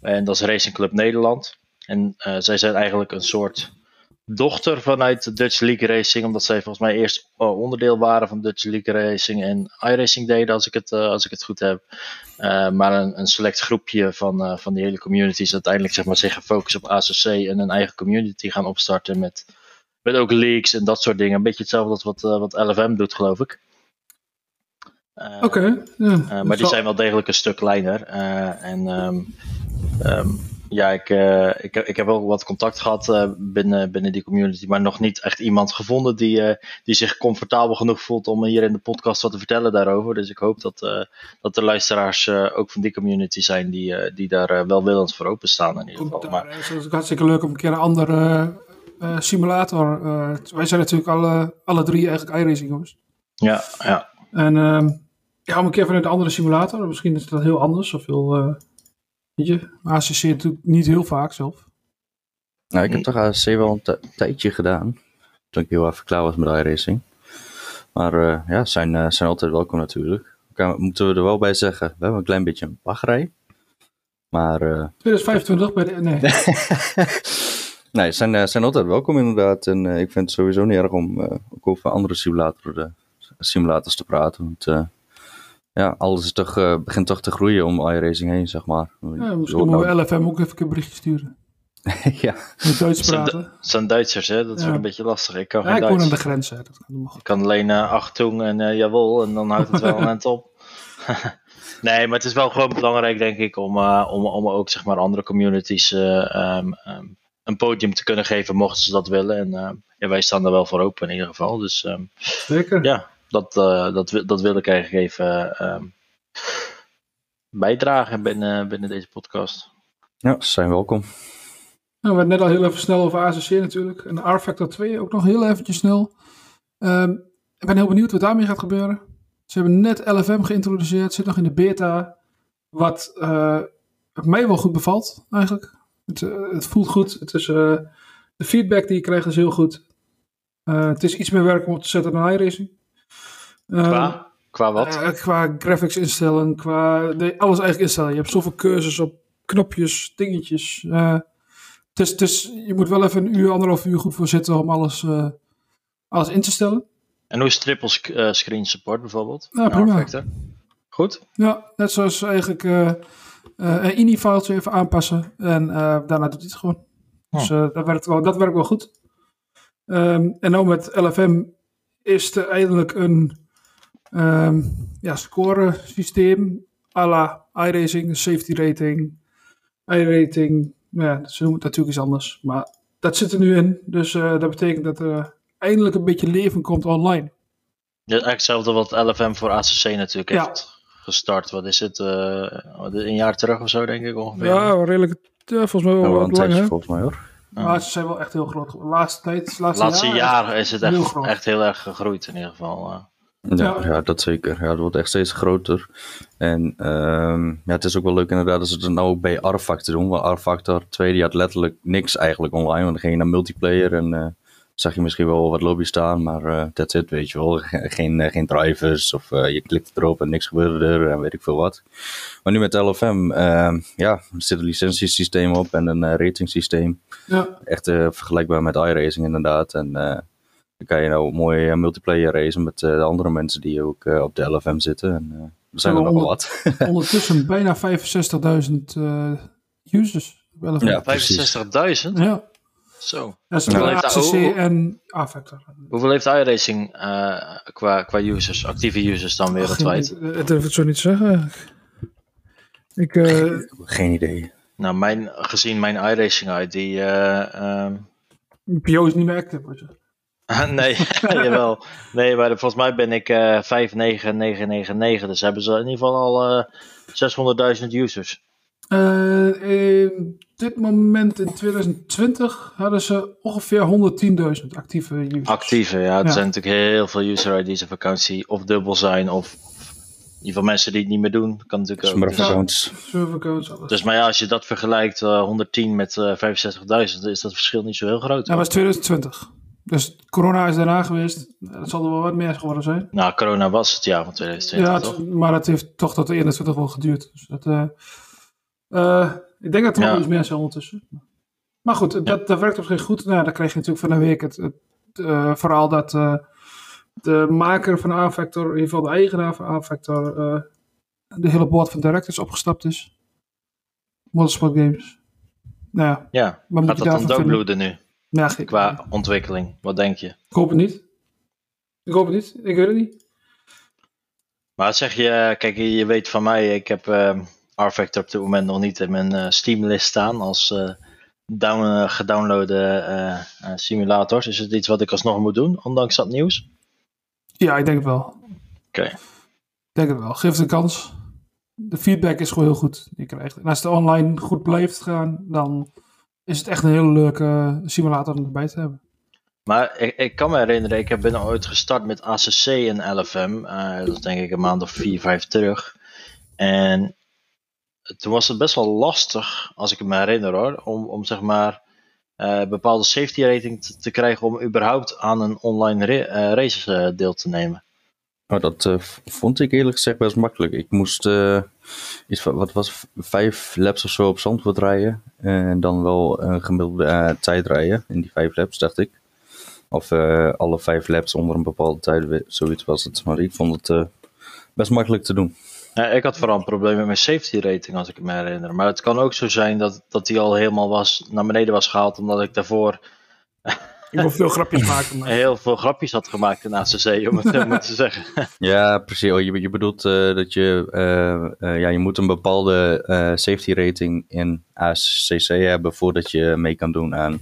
En dat is Racing Club Nederland. En zij zijn eigenlijk een soort dochter vanuit Dutch League Racing. Omdat zij volgens mij eerst oh, onderdeel waren van Dutch League Racing en iRacing deden, als ik het, uh, als ik het goed heb. Uh, maar een, een, select groepje van, uh, van die hele community is uiteindelijk zeg maar, zich gefocust op ACC en een eigen community gaan opstarten met, met ook leaks en dat soort dingen. Een beetje hetzelfde als wat, wat LFM doet, geloof ik. Oké. Okay, maar die zijn wel degelijk een stuk kleiner. en um, um, ja, ik, uh, ik, ik heb wel wat contact gehad uh, binnen, binnen die community, maar nog niet echt iemand gevonden die, uh, die zich comfortabel genoeg voelt om hier in de podcast wat te vertellen daarover. Dus ik hoop dat, dat de luisteraars ook van die community zijn die, die daar welwillend voor openstaan in ieder geval. Maar... Het is hartstikke leuk om een keer een andere simulator. wij zijn natuurlijk alle, alle drie eigenlijk iRacing jongens. Ja, ja. En ehm, ja, om een keer vanuit een andere simulator, misschien is dat heel anders of heel Weet je, ACC natuurlijk niet heel vaak zelf. Nou, ik heb toch ACC wel een tijdje gedaan. Toen ik heel even klaar was met iRacing. Maar uh, ja, zijn, uh, zijn altijd welkom natuurlijk. Kan, moeten we er wel bij zeggen, we hebben een klein beetje een wachtrij. Maar... Uh, 2025 bij de... Nee. nee, zijn, zijn altijd welkom inderdaad. En ik vind het sowieso niet erg om ook over andere simulator, simulators te praten. Want ja, alles is toch, uh, begint toch te groeien om iRacing heen, zeg maar. Ja, misschien moeten we LFM ook even een berichtje sturen. ja. Met Duits praten. Het zijn Duitsers, hè? Dat is ja. wel een beetje lastig. Ik kan ja, geen ik Duits. woon aan de grens, hè. Dat kan ik kan alleen uh, Achtung en uh, jawel, en dan houdt het wel een eind op. nee, maar het is wel gewoon belangrijk, denk ik, om, uh, om, om ook zeg maar, andere communities um, um, een podium te kunnen geven, mochten ze dat willen. En ja, wij staan er wel voor open in ieder geval. Dus um, Zeker. Ja, dat, uh, dat, dat wil ik eigenlijk even uh, bijdragen binnen, binnen deze podcast. Ja, ze zijn welkom. Nou, we hebben net al heel even snel over ACC natuurlijk. En R-Factor 2 ook nog heel eventjes snel. Um, ik ben heel benieuwd wat daarmee gaat gebeuren. Ze hebben net LFM geïntroduceerd, zit nog in de beta. Wat uh, mij wel goed bevalt, eigenlijk. Het, uh, het voelt goed. Het is, uh, de feedback die je krijgt is heel goed. het is iets meer werk om op te zetten dan iRacing. Qua, uh, qua wat? Uh, qua graphics instellen, qua alles eigenlijk instellen. Je hebt zoveel keuzes op knopjes, dingetjes. Uh, dus, dus je moet wel even een uur, anderhalf uur goed voor zitten om alles, alles in te stellen. En hoe is triple sc screen support bijvoorbeeld? Ja, prima. Goed? Ja, net zoals eigenlijk een INI-filetje even aanpassen en daarna doet hij het gewoon. Oh. Dus dat, werkt wel, dat werkt wel goed. Um, en nou met LFM is er eindelijk een um, ja, scoresysteem à la iRacing, safety rating, iRating. Ja, dat is natuurlijk iets anders. Maar dat zit er nu in. Dus uh, dat betekent dat er eindelijk een beetje leven komt online. Ja, eigenlijk hetzelfde wat LFM voor ACC natuurlijk ja. heeft gestart. Wat is het? Uh, een jaar terug of zo, denk ik ongeveer. Ja, redelijk. Ja, volgens mij wel ja, lang, volgens mij hoor. Maar ze zijn wel echt heel groot. De laatste tijd, laatste, laatste jaar, jaar is het echt heel, echt heel erg gegroeid in ieder geval. Ja, ja, dat zeker. Ja, het wordt echt steeds groter. En um, ja, het is ook wel leuk inderdaad dat ze het nou ook bij R-Factor doen. Want R-Factor 2 die had letterlijk niks eigenlijk online. Want dan ging je naar multiplayer en uh, zag je misschien wel wat lobby staan. Maar uh, that's it, weet je wel. Geen, uh, geen drivers of je klikt erop en niks gebeurde er en weet ik veel wat. Maar nu met LFM, ehm, ja, er zit een licentiesysteem op en een ratingsysteem. Ja. Echt vergelijkbaar met iRacing inderdaad. En dan kan je nou mooi multiplayer racen met uh, de andere mensen die ook uh, op de LFM zitten. En, uh, er zijn er nog wel wat. ondertussen bijna 65.000 users. Op LFM. Ja, 65.000? Ja. Zo. Dat is ja. ACC en A-Factor. Hoeveel heeft iRacing qua, qua users, actieve users dan wereldwijd? Ik durf het zo niet te zeggen. Ik, geen, geen idee. Nou, mijn, gezien mijn iRacing ID. Um... PO is niet meer active. nee, jawel. Nee, maar volgens mij ben ik uh, 59999. Dus hebben ze in ieder geval al uh, 600.000 users. Uh, in dit moment in 2020 hadden ze ongeveer 110.000 actieve users. Actieve, ja. Er ja. zijn natuurlijk heel veel user ID's op vakantie of dubbel zijn of in ieder geval mensen die het niet meer doen. Kan natuurlijk ook. Alles. Dus maar ja, als je dat vergelijkt, uh, 110 met uh, 65.000, is dat verschil niet zo heel groot. Dat was 2020. Dus corona is daarna geweest. Dat zal er wel wat meer geworden zijn. Nou, corona was het jaar van 2020, ja, toch? maar het heeft toch tot de 21 wel geduurd. Dus dat, uh, uh, ik denk dat er ja. nog iets meer zijn ondertussen. Maar goed, dat, dat werkt op zich goed. Nou, dan kreeg je natuurlijk van de week het, het uh, verhaal dat de maker van A-Factor, in ieder geval de eigenaar van A-Factor, de hele board van directors opgestapt is. Motorsport Games. Nou ja, ja. gaat dat dan doodbloeden nu? Ja, geen, Qua ontwikkeling, wat denk je? Ik hoop het niet. Ik hoop het niet, ik weet het niet. Maar zeg je, kijk, je weet van mij, ik heb uh, R-Factor op dit moment nog niet in mijn uh, Steam-list staan als uh, down, gedownloade simulators. Is het iets wat ik alsnog moet doen, ondanks dat nieuws? Ja, ik denk het wel. Oké. Okay. Ik denk het wel. Geef het een kans. De feedback is gewoon heel goed die je krijgt. En als het online goed blijft gaan, dan is het echt een hele leuke simulator om erbij te hebben. Maar ik, ik, kan me herinneren, ik ben ooit gestart met ACC en LFM. Uh, dat is denk ik een maand of vier, vijf terug. En toen was het best wel lastig, als ik me herinner hoor, om, om zeg maar uh, bepaalde safety rating te, krijgen om überhaupt aan een online uh, race deel te nemen. Oh, dat vond ik eerlijk gezegd best makkelijk. Ik moest iets van, wat was vijf laps of zo op Zandvoort rijden. En dan wel een gemiddelde tijd rijden in die vijf laps, dacht ik. Of alle vijf laps onder een bepaalde tijd, zoiets was het. Maar ik vond het best makkelijk te doen. Ja, ik had vooral een probleem met mijn safety rating, als ik me herinner. Maar het kan ook zo zijn dat, dat die al helemaal was, naar beneden was gehaald, omdat ik daarvoor... Ik wil veel grapjes maken. Maar... Heel veel grapjes had gemaakt in ACC, om het zo maar te zeggen. Ja, precies. Oh, je, je bedoelt uh, dat je... ja, je moet een bepaalde safety rating in ACC hebben voordat je mee kan doen aan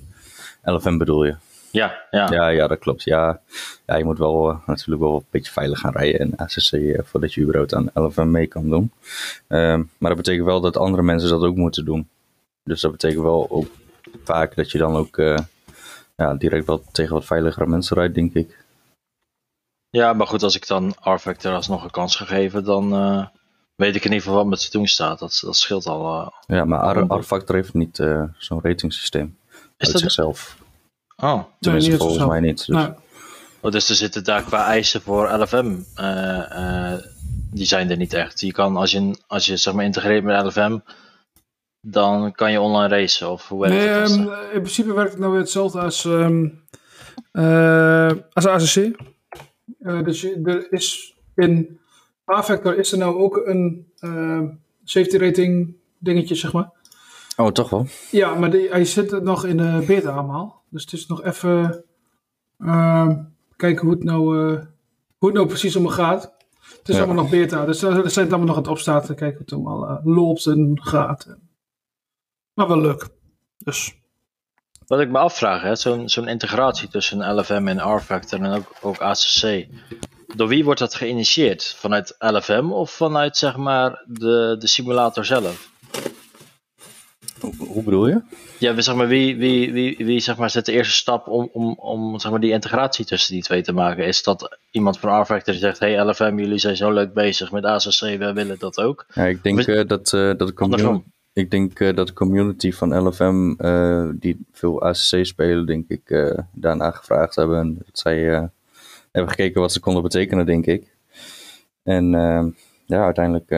LFM bedoel je? Ja, ja. Ja, ja, dat klopt. Ja, ja je moet wel uh, natuurlijk wel een beetje veilig gaan rijden in ACC uh, voordat je überhaupt aan LFM mee kan doen. Um, maar dat betekent wel dat andere mensen dat ook moeten doen. Dus dat betekent wel ook vaak dat je dan ook uh, ja, direct wel tegen wat veiligere mensen rijdt, denk ik. Ja, maar goed, als ik dan R-Factor alsnog een kans gegeven, dan weet ik in ieder geval wat met te doen staat. Dat, dat scheelt al. ja, maar R-Factor heeft niet zo'n ratingsysteem Is uit dat zichzelf. Oh. Tenminste, niet volgens mij niet. Dus. Nee. Oh, dus er zitten daar qua eisen voor LFM, uh, uh, die zijn er niet echt. Je kan, als je, als je zeg maar integreert met LFM, dan kan je online racen, of hoe werkt Nee, het? um, in principe werkt het nou weer hetzelfde als, um, uh, als ACC. dus je, er is in A-Factor is er nou ook een safety rating dingetje, zeg maar. Oh, toch wel? Ja, maar die, hij zit nog in de beta allemaal. Dus het is nog even uh, kijken hoe het, nou, uh, hoe het nou precies om gaat. Het is ja. allemaal nog beta, dus er zijn allemaal nog aan het opstarten. Kijken hoe het allemaal uh, loopt en gaat. Maar wel leuk. Dus. Wat ik me afvraag, zo'n zo'n integratie tussen LFM en R-Factor en ook, ook ACC. Door wie wordt dat geïnitieerd? Vanuit LFM of vanuit zeg maar de, de simulator zelf? Hoe bedoel je? Ja, zeg maar, wie, wie, wie, wie zeg maar, zet de eerste stap om, om, om zeg maar, die integratie tussen die twee te maken? Is dat iemand van R-Factor die zegt: Hey LFM, jullie zijn zo leuk bezig met ACC, wij willen dat ook? Ja, ik denk uh, dat, uh, dat, de community, ik denk, uh, dat de community van LFM, die veel ACC spelen, denk ik, daarna gevraagd hebben. En dat zij hebben gekeken wat ze konden betekenen, denk ik. En ja, uiteindelijk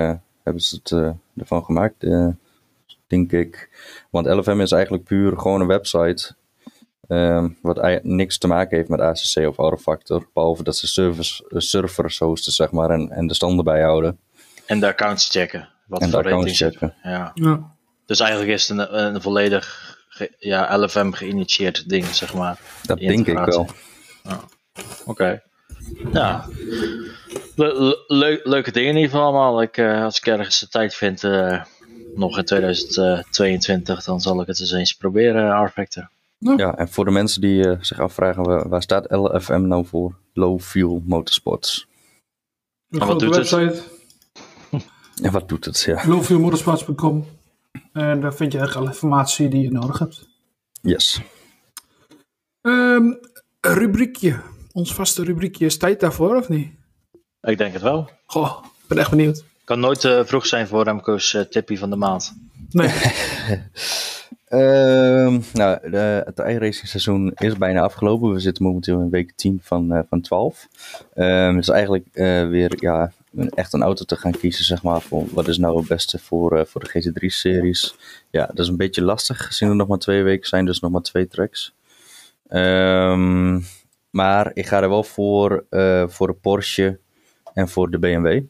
hebben ze het ervan gemaakt denk ik. Want LFM is eigenlijk puur gewoon een website. Um, wat niks te maken heeft met ACC of R-Factor. Behalve dat ze servers, servers hosten, zeg maar, en, en de standen bijhouden. En de accounts checken. Wat en de voor accounts checken. Ja. Ja. Dus eigenlijk is het een, een volledig ge, ja, LFM geïnitieerd ding, zeg maar. Dat denk ik wel. Ja. Oké. Okay. Ja. Le le leuke dingen in ieder geval allemaal. Ik, uh, als ik ergens de tijd vind, uh, nog in 2022, dan zal ik het eens eens proberen, R-Factor. Ja. ja, en voor de mensen die uh, zich afvragen, waar, staat LFM nou voor? Low Fuel Motorsports. Een grote doet website. Het? En wat doet het? Ja. En daar vind je eigenlijk alle informatie die je nodig hebt. Yes. Um, rubriekje. Ons vaste rubriekje. Is tijd daarvoor of niet? Ik denk het wel. Goh, ik ben echt benieuwd. Kan nooit uh, vroeg zijn voor Remco's uh, tippie van de maand. Nee. uh, nou, de, het iRacing seizoen is bijna afgelopen. We zitten momenteel in week 10 van, uh, van 12. Um, het is eigenlijk weer ja, echt een auto te gaan kiezen, zeg maar. Voor wat is nou het beste voor, eh, voor de GT3-series? Ja, dat is een beetje lastig, gezien er nog maar twee weken zijn, dus nog maar twee tracks. Ehm, maar ik ga er wel voor, eh, voor de Porsche en voor de BMW.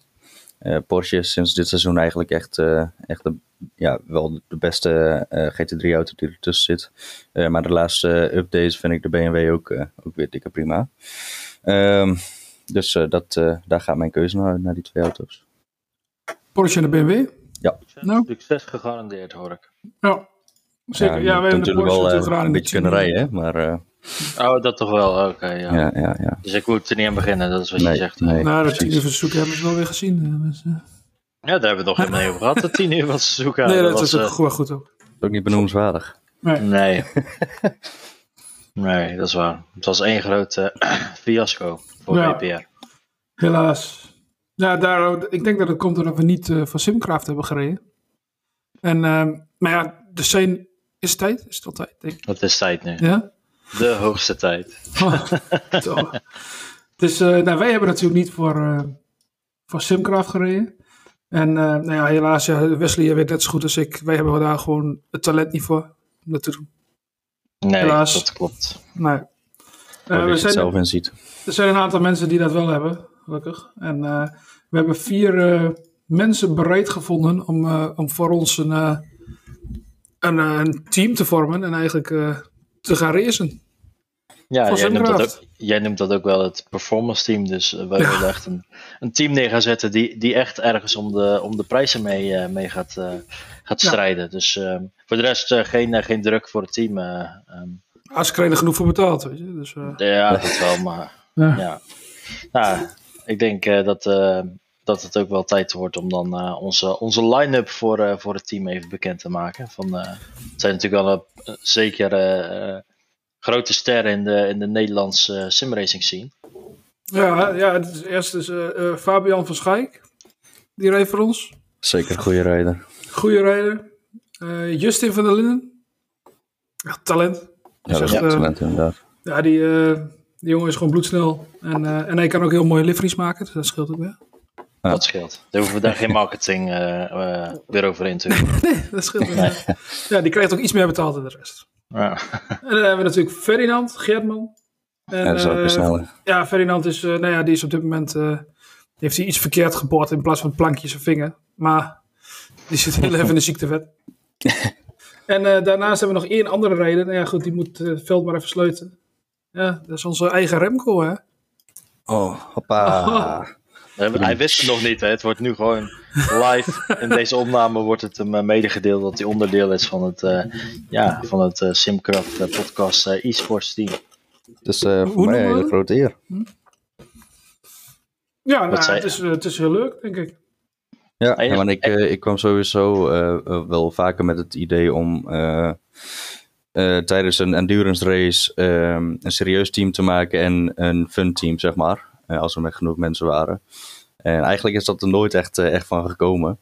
Eh, Porsche is sinds dit seizoen eigenlijk echt, echt de, ja, wel de beste eh, GT3-auto die ertussen zit. Eh, maar de laatste updates vind ik de BMW ook, ook weer dikke prima. Ehm, dus eh, dat, eh, daar gaat mijn keuze naar, naar die twee auto's. Porsche en de BMW. Nou. Succes gegarandeerd hoor ik. Ja, zeker. Ja, moet hebben natuurlijk wel eh, een beetje kunnen rijden, hè? maar eh, Oh, dat toch wel, oké. ja. ja, ja, ja. Dus ik moet er niet aan beginnen, dat is wat je zegt. nee. Nou, precies. tien uur verzoeken hebben ze wel weer gezien. dus. Ja, daar hebben we het nog helemaal niet over gehad. De tien uur was zoeken. nee, dat, was, is ook eh, goed, goed ook. Ook niet benoemenswaardig. Nee. nee, dat is waar. Het was één groot eh, fiasco voor Ja. WPR. Helaas. Ja, daar, ik denk dat het komt doordat we niet eh, van Simcraft hebben gereden. En, ehm, maar ja, de scene is tijd. Is het al tijd, denk ik. Het is tijd nu. Ja? De hoogste tijd. Zo. dus eh, nou, wij hebben natuurlijk niet voor, voor Simcraft gereden. En nou ja, helaas, ja, Wesley weet net zo goed als ik. Wij hebben daar gewoon het talent niet voor om dat te doen. Nee, Helaas. dat klopt. Nee. Waar Eh, je we het zijn, zelf in ziet. er zijn een aantal mensen die dat wel hebben, gelukkig. En eh, we hebben vier eh, mensen bereid gevonden om, eh, om voor ons een, eh, een, een team te vormen en eigenlijk eh, te gaan racen. Ja, jij noemt, dat ook, jij noemt dat ook wel het performance team. Dus wij willen echt een, een team neer gaan zetten die, die echt ergens om de, om de prijzen mee, eh, mee gaat, gaat Ja. strijden. Dus ehm, voor de rest eh, geen, eh, geen druk voor het team. eh, ehm. Als ik er genoeg voor betaald, weet je. Dus, eh, ja, dat wel, maar ja. ja. Nou, ik denk eh, dat, eh, dat het ook wel tijd wordt om dan eh, onze, onze line-up voor, eh, voor het team even bekend te maken. Van, eh, het zijn natuurlijk wel zeker grote sterren in de, in de Nederlandse simracing scene. Ja, ja het is, eerst is Fabian van Schaik. Die rijdt voor ons. Zeker een goede rijder. Goede rijder. Eh, Justin van der Linden. Echt talent. Ja, dat is echt, eh, talent inderdaad. Ja, die, eh, die jongen is gewoon bloedsnel. En, eh, en hij kan ook heel mooie liveries maken. Dus dat scheelt ook weer. Ja. Dat scheelt. Daar hoeven we daar geen marketing eh, eh, weer over in te doen. Nee, dat scheelt weer. Ja, die krijgt ook iets meer betaald dan de rest. Ja. En dan hebben we natuurlijk Ferdinand Geertman. En, Ja, dat is ook eh, weer sneller. Ja, Ferdinand is, eh, nou ja, die is op dit moment, eh, heeft hij iets verkeerd geboord in plaats van een plankje zijn vinger. Maar die zit heel even in de ziektewet. en eh, daarnaast hebben we nog één andere rijder. Nou ja, goed, die moet het veld maar even sluiten. Ja, dat is onze eigen Remco, hè. Oh, hoppa. Hij hij wist het nog niet, hè. het wordt nu gewoon live. In deze opname wordt het hem eh, medegedeeld dat hij onderdeel is van het, eh, ja, van het Simcraft podcast e-sports team. Dus eh, voor mij een hele grote eer. Ja, nou, zei het, is, het is heel leuk, denk ik. Ja, want ik, eh, ik kwam sowieso eh, eh, wel vaker met het idee om eh, eh, tijdens een endurance race ehm, een serieus team te maken en een fun team, zeg maar. als er met genoeg mensen waren. En eigenlijk is dat er nooit echt, echt van gekomen.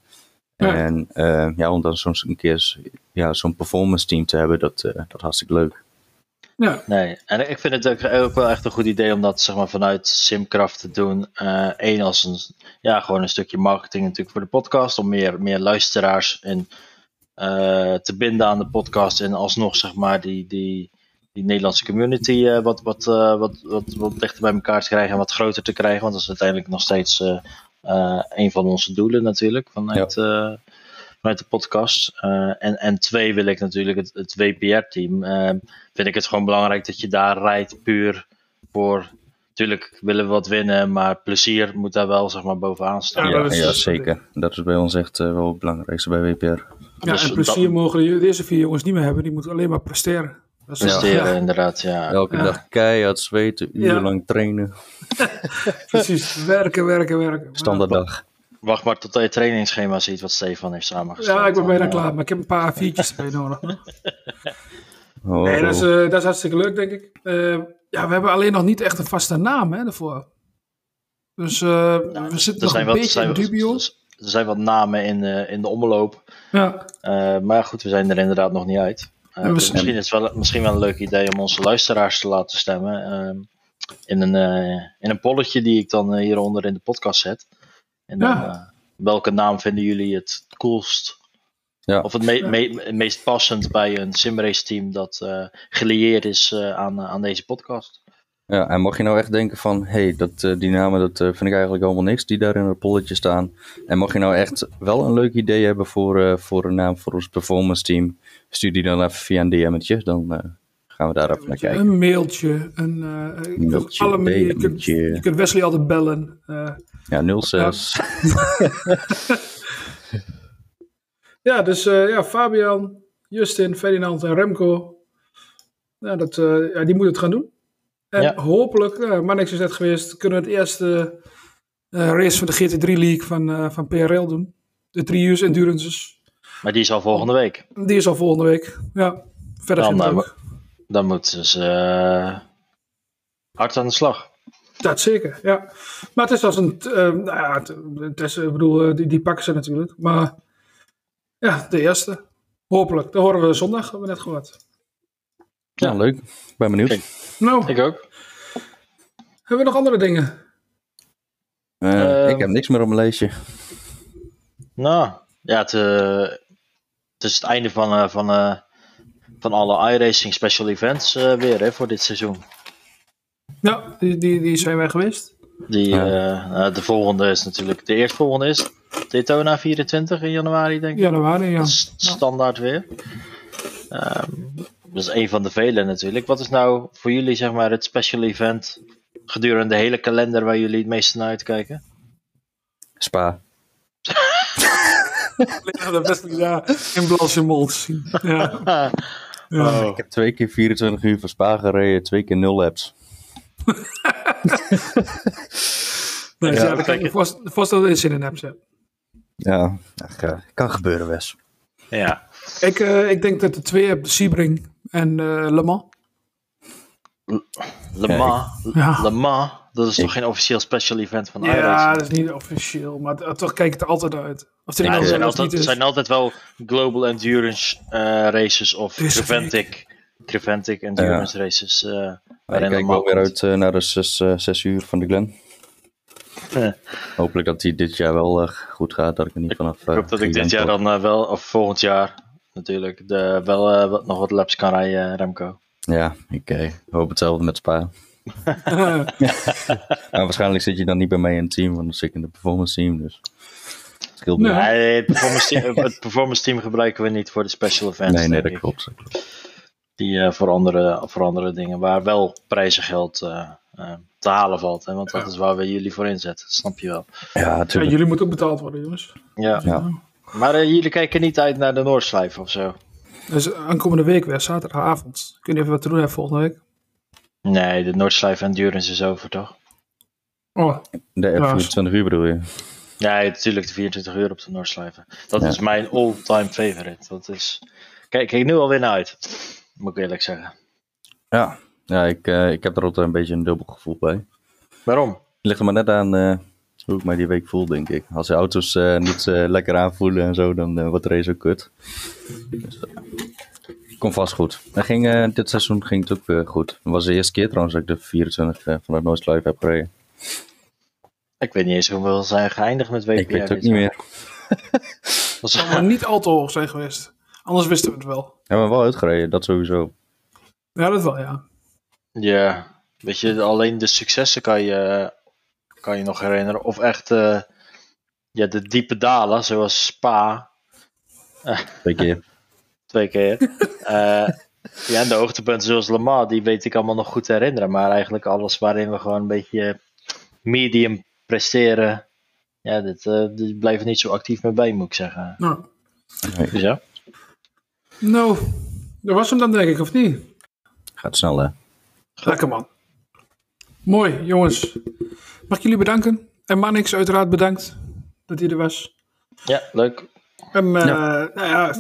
Ja. En ja, om dan soms een keer ja, zo'n performance team te hebben, dat, eh dat hartstikke leuk. Ja, Nee, en ik vind het ook, ook wel echt een goed idee om dat zeg maar, vanuit Simcraft te doen. Eén als een, ja, gewoon een stukje marketing natuurlijk voor de podcast, om meer, meer luisteraars in, eh, te binden aan de podcast en alsnog zeg maar die, die, die Nederlandse community eh, wat, wat, eh, wat, wat, wat dichter bij elkaar te krijgen en wat groter te krijgen. Want dat is uiteindelijk nog steeds eh, eh, een van onze doelen natuurlijk vanuit, eh, vanuit de podcast. Eh, en, en twee wil ik natuurlijk het, het WPR-team. eh, vind ik het gewoon belangrijk dat je daar rijdt puur voor. Natuurlijk willen we wat winnen, maar plezier moet daar wel zeg maar bovenaan staan. Ja, Ja, dat is- ja, dat is- zeker. Dat is bij ons echt eh, wel het belangrijkste bij WPR. ja Dus en plezier dat- mogen de, deze vier jongens niet meer hebben. Die moeten alleen maar presteren. Dat is, Presteren, ja, inderdaad. Ja. Elke Ja. dag keihard zweten, Ja. urenlang trainen, precies. Werken, werken, werken. Maar- standaard dag. Wacht maar tot je trainingsschema ziet wat Stefan heeft samengesteld. Ja, ik ben bijna eh, klaar. Maar ik heb een paar viertjes erbij nodig. Oh, Nee, dat is, eh, dat is hartstikke leuk, denk ik. Eh, ja, we hebben alleen nog niet echt een vaste naam hè, daarvoor. Dus eh, we zitten Er nog zijn, een wat, beetje zijn, in dubio. er zijn wat namen in de, in de omloop. Ja, Eh, maar goed, we zijn er inderdaad nog niet uit. Eh, dus misschien is het wel, misschien wel een leuk idee om onze luisteraars te laten stemmen. ehm, in, een, eh, in een polletje die ik dan hieronder in de podcast zet. En dan, Ja. eh, welke naam vinden jullie het coolst? Ja. Of het me- me- meest passend bij een simrace team dat eh gelieerd is eh, aan, aan deze podcast? Ja, en mocht je nou echt denken van, hé, hey, dat, eh, die namen dat eh, vind ik eigenlijk allemaal niks die daar in het polletje staan. En mocht je nou echt wel een leuk idee hebben voor, eh, voor een naam voor ons performance team, stuur die dan even via een DM'tje, dan eh, gaan we daar even naar kijken. Een mailtje. Een, eh, ik- Mailtje, alle manieren. Je kunt, DM'tje. je kunt Wesley altijd bellen. eh, Ja, 06. Ja, dus eh, ja, Fabian, Justin, Ferdinand en Remco. Ja, dat, eh, ja, die moeten het gaan doen. En Ja. hopelijk, uh, Mannix is net geweest, kunnen we het eerste eh, race van de GT3 League van, eh, van PRL doen. De 3 uur endurances. Maar die is al volgende week. Die is al volgende week. Ja, verder Dan. Dan moeten ze eh, hard aan de slag. Dat zeker, ja. Maar het is als een, eh, nou ja, het, het is, ik bedoel, eh, die, die pakken ze natuurlijk. Maar ja, de eerste. Hopelijk. Dat horen we zondag, hebben we net gehoord. Ja, leuk. Ik ben benieuwd. Nou, Ik ook. hebben we nog andere dingen? Eh, Eh, ik heb niks meer op mijn lijstje. Nou, ja, het, eh, het is het einde van, eh, van, eh, van alle iRacing special events eh, weer hè, voor dit seizoen. Ja, die, die, die zijn wij geweest. Die, Ja. eh, nou, de volgende is natuurlijk, de eerstvolgende is Daytona 24 in januari, denk ik. Januari, ja. Dat is standaard weer. Ehm, dat is een van de vele natuurlijk. Wat is nou voor jullie zeg maar het special event gedurende de hele kalender waar jullie het meeste naar uitkijken? Spa. Ja, dat best ja, in Blanchimont zien. Ja. Ja. Oh. Ik heb twee keer 24 uur van Spa gereden, twee keer nul laps. Nee, Ja, ja, dat dat kan kijk je vast, vast wel eens in een app zetten. Ja, ach, eh, kan gebeuren, Wes. Ja, Ik, eh, ik denk dat de twee hebt, Sebring en eh Le Mans. Le Mans, Ja. Le Mans, dat is Ik- toch geen officieel special event van Ja, iRacing? dat is niet officieel, maar toch kijk ik er altijd uit. Of er Ja, nou er zijn, altijd, niet is. zijn altijd wel Global Endurance eh, races of Deze Creventic, Creventic Endurance races. eh waarin ik kijk wel weer uit eh, naar de zes, eh, zes uur van de Glen. Ja. Hopelijk dat die dit jaar wel goed gaat, dat ik er niet vanaf... Ik hoop dat ik dit jaar dan wel, of volgend jaar natuurlijk, de, wel wat, nog wat laps kan rijden, Remco. Ja, ik eh, hoop hetzelfde met Spa. Maar waarschijnlijk zit je dan niet bij mij in het team, want dan zit ik in het performance team, dus... het Scheelt Nee. Nee, het, performance team, het performance team gebruiken we niet voor de special events. nee, nee, dat klopt. Die eh, voor, andere, voor andere dingen, waar wel prijzengeld eh, eh, te halen valt. Hè? Want dat is waar we jullie voor inzetten, dat snap je wel. Ja, ja, natuurlijk. jullie moeten ook betaald worden, jongens. Ja. Ja. Maar jullie kijken niet uit naar de Noordslijf of zo? Dus aankomende week weer, zaterdagavond. Kun je even wat te doen hebben volgende week? Nee, de Noordslijf Endurance is over, toch? Oh, De Ja. 24 uur bedoel je? Ja, natuurlijk de 24 uur op de Noordslijven. Dat Ja. is mijn all-time favorite. Dat is... Kijk, kijk nu alweer naar uit. Moet ik eerlijk zeggen. Ja, ja ik, eh, ik heb er altijd een beetje een dubbel gevoel bij. Waarom? Het ligt er maar net aan eh, hoe ik mij die week voel, denk ik. Als de auto's eh, niet lekker aanvoelen en zo, dan wordt de race ook kut. Dus, eh, komt vast goed. En ging, eh, dit seizoen ging het ook weer goed. Het was de eerste keer trouwens dat ik de 24 eh, van het Noordlive heb gereden. Ik weet niet eens hoeveel ze zijn geëindigd met WPR. Ik weet het ook niet meer. Dat zou maar niet al te hoog zijn geweest. Anders wisten we het wel. Hebben we wel uitgereden, dat sowieso. Ja, dat wel, ja. Ja, weet je, alleen de successen kan je, kan je nog herinneren. Of echt eh, ja, de diepe dalen, zoals Spa, Twee keer. Twee keer. Eh, ja, en de hoogtepunten zoals Le Mans, die weet ik allemaal nog goed te herinneren. Maar eigenlijk alles waarin we gewoon een beetje medium presteren, ja, dit, eh die blijven niet zo actief mee bij, moet ik zeggen. Nou, Dus ja. nou, dat was hem dan denk ik, of niet? Gaat snel, hè? Lekker man. Mooi, jongens. Mag ik jullie bedanken? En Manix uiteraard bedankt dat hij er was. ja, leuk. En eh, nou ja,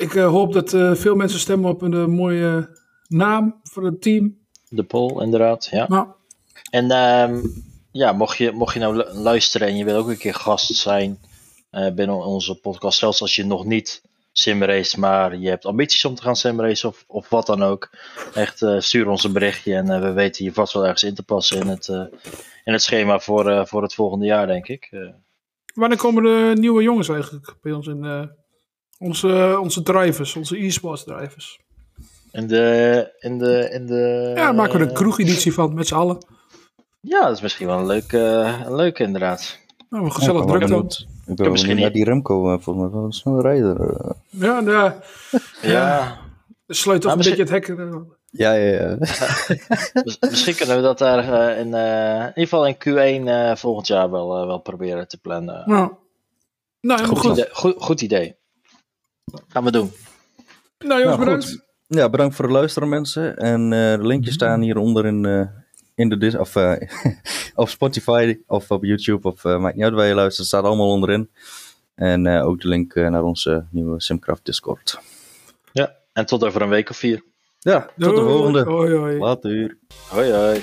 ik eh, hoop dat eh, veel mensen stemmen op een eh, mooie naam voor het team. De poll, inderdaad, ja. Nou, En ehm, ja, mocht je, mocht je nou lu- luisteren en je wil ook een keer gast zijn binnen onze podcast, zelfs als je nog niet simrace, maar je hebt ambities om te gaan simracen of, of wat dan ook, echt stuur ons een berichtje en we weten je vast wel ergens in te passen in het, in het schema voor, voor het volgende jaar, denk ik. Wanneer komen de nieuwe jongens eigenlijk bij ons in onze, onze drivers, onze e-sports drivers? In de, in de, in de... Ja, daar maken we een kroegeditie van met z'n allen. Ja, dat is misschien wel een leuke, een leuke inderdaad. Nou, een gezellig Ja, druk dan. Ik ben misschien niet- naar die Remco, eh, volgens mij wel een snelle rijder. eh. Ja, de, Ja, de sleut toch een beetje het hek. eh, Ja, ja, ja. mis- misschien kunnen we dat daar eh, in, eh, in ieder geval in Q1 eh, volgend jaar wel, eh, wel proberen te plannen. Nou, nou Goed, goed. idee. Goed, goed idee. Gaan we doen. Nou jongens, Nou, bedankt. goed. Ja, bedankt voor het luisteren mensen. En eh, de linkjes staan hieronder in, eh, in de dis of, eh, op Spotify of op YouTube. Of maakt niet uit waar je luistert, staat allemaal onderin. En eh, ook de link naar onze nieuwe Simcraft Discord. Ja, en tot over een week of vier. Ja, tot de volgende. Hoi, hoi. Later. Hoi hoi.